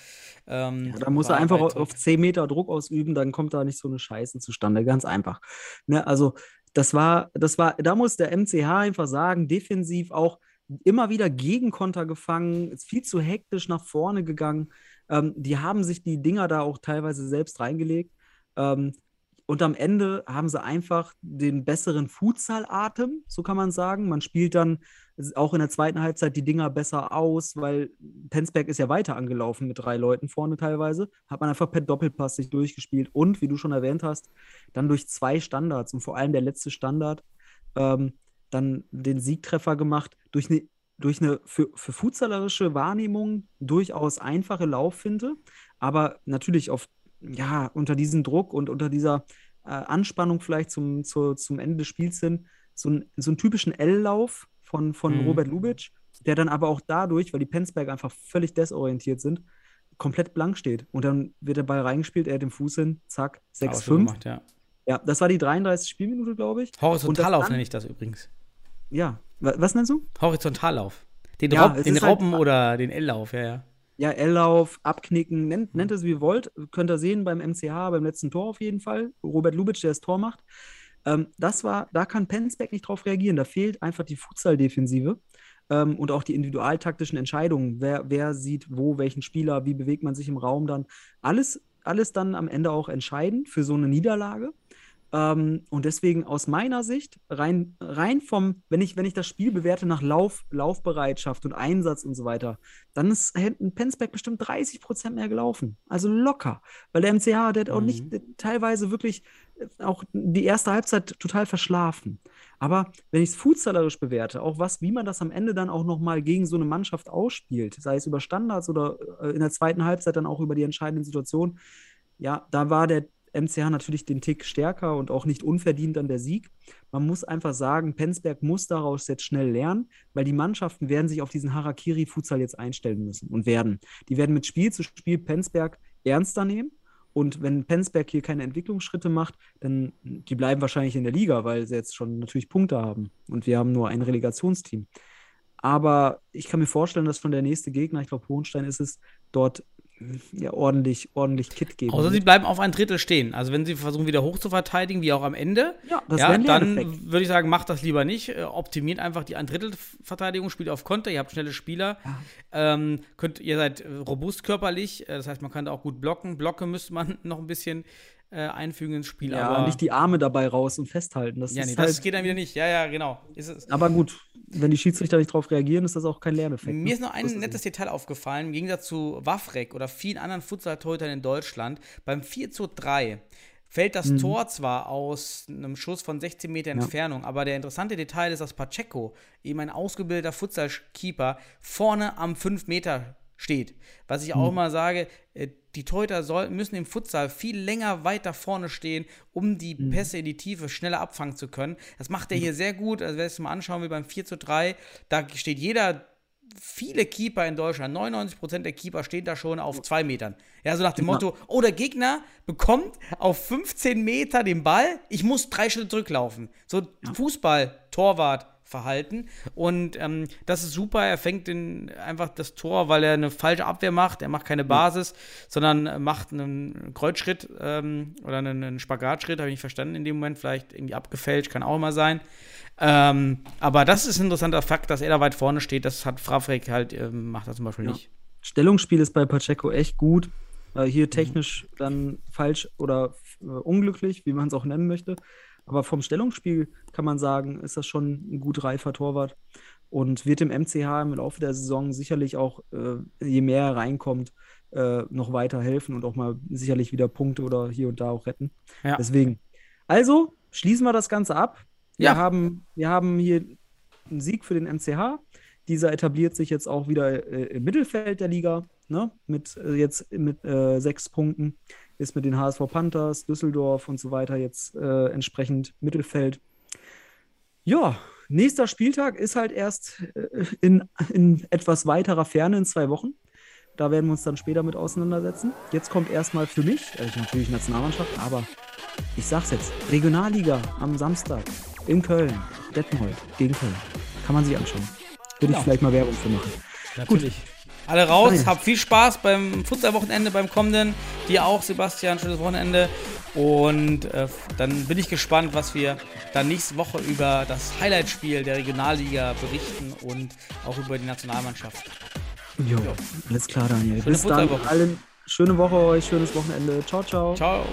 E: ähm,
F: Da muss er einfach
E: weit
F: auf 10 Meter Druck ausüben, dann kommt da nicht so eine Scheiße zustande. Ganz einfach. Ne, also, das war, das war, da muss der MCH einfach sagen, defensiv auch immer wieder Gegenkonter gefangen, ist viel zu hektisch nach vorne gegangen. Ähm, die haben sich die Dinger da auch teilweise selbst reingelegt. Ähm, und am Ende haben sie einfach den besseren Futsal-Atem, so kann man sagen. Man spielt dann auch in der zweiten Halbzeit die Dinger besser aus, weil Penzberg ist ja weiter angelaufen mit drei Leuten vorne teilweise. Hat man einfach per Doppelpass sich durchgespielt und, wie du schon erwähnt hast, dann durch zwei Standards und vor allem der letzte Standard ähm, dann den Siegtreffer gemacht durch eine durch eine für, für futsalerische Wahrnehmung durchaus einfache Lauffinte, aber natürlich auf, ja, unter diesem Druck und unter dieser äh, Anspannung vielleicht zum, zur, zum Ende des Spiels hin, so, ein, so einen typischen L-Lauf von, von
E: Mhm.
F: Robert Lubitsch, der dann aber auch dadurch, weil die Penzberg einfach völlig desorientiert sind, komplett blank steht. Und dann wird der Ball reingespielt, er hat den Fuß hin, zack,
E: aber so
F: 6-5.
E: gemacht, ja.
F: Ja, das war die 33. Spielminute, glaube ich.
E: Horizontallauf
F: dann-
E: nenne ich das übrigens.
F: Ja, wa- was nennst du?
E: Horizontallauf. Den,
F: Ja,
E: Raub, den
F: ist halt-
E: Robben oder den L-Lauf, ja, ja.
F: Ja, L-Lauf, Abknicken, nennt, nennt es wie ihr wollt. Könnt ihr sehen beim MCH, beim letzten Tor auf jeden Fall. Robert Lubitsch, der das Tor macht. Ähm, das war, da kann Penzberg nicht drauf reagieren. Da fehlt einfach die Futsal-Defensive ähm, und auch die individualtaktischen Entscheidungen. Wer, wer sieht wo, welchen Spieler, wie bewegt man sich im Raum dann. Alles, alles dann am Ende auch entscheidend für so eine Niederlage. Ähm, und deswegen aus meiner Sicht, rein, rein vom, wenn ich, wenn ich das Spiel bewerte nach Lauf, Laufbereitschaft und Einsatz und so weiter, dann ist hinten Penzberg bestimmt 30 Prozent mehr gelaufen. Also locker. Weil der MCH, der hat auch nicht äh, teilweise wirklich auch die erste Halbzeit total verschlafen. Aber wenn ich es futsalerisch bewerte, auch was, wie man das am Ende dann auch nochmal gegen so eine Mannschaft ausspielt, sei es über Standards oder äh, in der zweiten Halbzeit dann auch über die entscheidenden Situationen, ja, da war der MCH natürlich den Tick stärker und auch nicht unverdient dann der Sieg. Man muss einfach sagen, Penzberg muss daraus jetzt schnell lernen, weil die Mannschaften werden sich auf diesen Harakiri-Futsal jetzt einstellen müssen und werden. Die werden mit Spiel zu Spiel Penzberg ernster nehmen. Und wenn Penzberg hier keine Entwicklungsschritte macht, dann die bleiben wahrscheinlich in der Liga, weil sie jetzt schon natürlich Punkte haben. Und wir haben nur ein Relegationsteam. Aber ich kann mir vorstellen, dass von der nächste Gegner, ich glaube Hohenstein ist es, dort ja ordentlich, ordentlich Kit geben.
E: Außer sie bleiben auf ein Drittel stehen. Also wenn sie versuchen, wieder hoch zu verteidigen, wie auch am Ende,
F: Ja,
E: ja,
F: ein
E: dann würde ich sagen, macht das lieber nicht. Äh, optimiert einfach die Ein-Drittel-Verteidigung, spielt auf Konter, ihr habt schnelle Spieler. Ähm, könnt, ihr seid äh, robust körperlich, äh, das heißt, man kann da auch gut blocken. Blocke müsste man noch ein bisschen äh, einfügen ins Spiel.
F: Ja,
E: aber
F: nicht die Arme dabei raus und festhalten. Das
E: ja, nee,
F: halt,
E: das geht dann wieder nicht. Ja, ja, genau.
F: Aber gut, wenn die Schiedsrichter nicht drauf reagieren, ist das auch kein Lerneffekt.
E: Mir
F: ne?
E: ist noch ein nettes Detail aufgefallen, im Gegensatz zu Wafrek oder vielen anderen Futsal-Torhütern in Deutschland. Beim 4 zu 3 fällt das Tor zwar aus einem Schuss von 16 Meter Entfernung, aber der interessante Detail ist, dass Pacheco, eben ein ausgebildeter Futsal-Keeper, vorne am 5 Meter steht. Was ich auch mal sage, äh, die Torhüter soll, müssen im Futsal viel länger weiter vorne stehen, um die Pässe in die Tiefe schneller abfangen zu können. Das macht er hier sehr gut. Also, wenn ihr es mal anschauen will, beim 4 zu 3, da steht jeder viele Keeper in Deutschland, 99% der Keeper stehen da schon auf zwei Metern. Ja, so nach dem Motto, oh, der Gegner bekommt auf 15 Meter den Ball, ich muss drei Schritte zurücklaufen. So Fußball, Torwart, Verhalten. Und ähm, das ist super. Er fängt den, einfach das Tor, weil er eine falsche Abwehr macht. Er macht keine Basis, sondern macht einen Kreuzschritt ähm, oder einen, einen Spagatschritt, habe ich nicht verstanden in dem Moment. Vielleicht irgendwie abgefälscht, kann auch immer sein. Ähm, aber das ist ein interessanter Fakt, dass er da weit vorne steht. Das hat Frafrik halt, ähm, macht er zum Beispiel
F: Ja.
E: nicht.
F: Stellungsspiel ist bei Pacheco echt gut. Äh, hier technisch dann falsch oder äh, unglücklich, wie man es auch nennen möchte. Aber vom Stellungsspiel kann man sagen, ist das schon ein gut reifer Torwart und wird dem MCH im Laufe der Saison sicherlich auch, äh, je mehr er reinkommt, äh, noch weiter helfen und auch mal sicherlich wieder Punkte oder hier und da auch retten.
E: Ja.
F: Deswegen. Also schließen wir das Ganze ab. Wir,
E: Ja.
F: haben, wir haben hier einen Sieg für den MCH. Dieser etabliert sich jetzt auch wieder äh, im Mittelfeld der Liga, ne? Mit äh, jetzt mit äh, sechs Punkten. Ist mit den HSV Panthers, Düsseldorf und so weiter jetzt äh, entsprechend Mittelfeld. Ja, nächster Spieltag ist halt erst äh, in, in etwas weiterer Ferne in zwei Wochen. Da werden wir uns dann später mit auseinandersetzen. Jetzt kommt erstmal für mich, also natürlich Nationalmannschaft, aber ich sag's jetzt, Regionalliga am Samstag in Köln, Detmold gegen Köln. Kann man sich anschauen. Würde ich vielleicht mal Werbung für machen.
E: Natürlich. Alle raus, habt viel Spaß beim Futsal-Wochenende, beim kommenden. Dir auch, Sebastian, schönes Wochenende. Und äh, dann bin ich gespannt, was wir dann nächste Woche über das Highlight-Spiel der Regionalliga berichten und auch über die Nationalmannschaft.
F: Jo, alles klar, Daniel.
E: Schöne
F: Bis dann allen. Schöne Woche euch, schönes Wochenende. Ciao, ciao.
E: Ciao.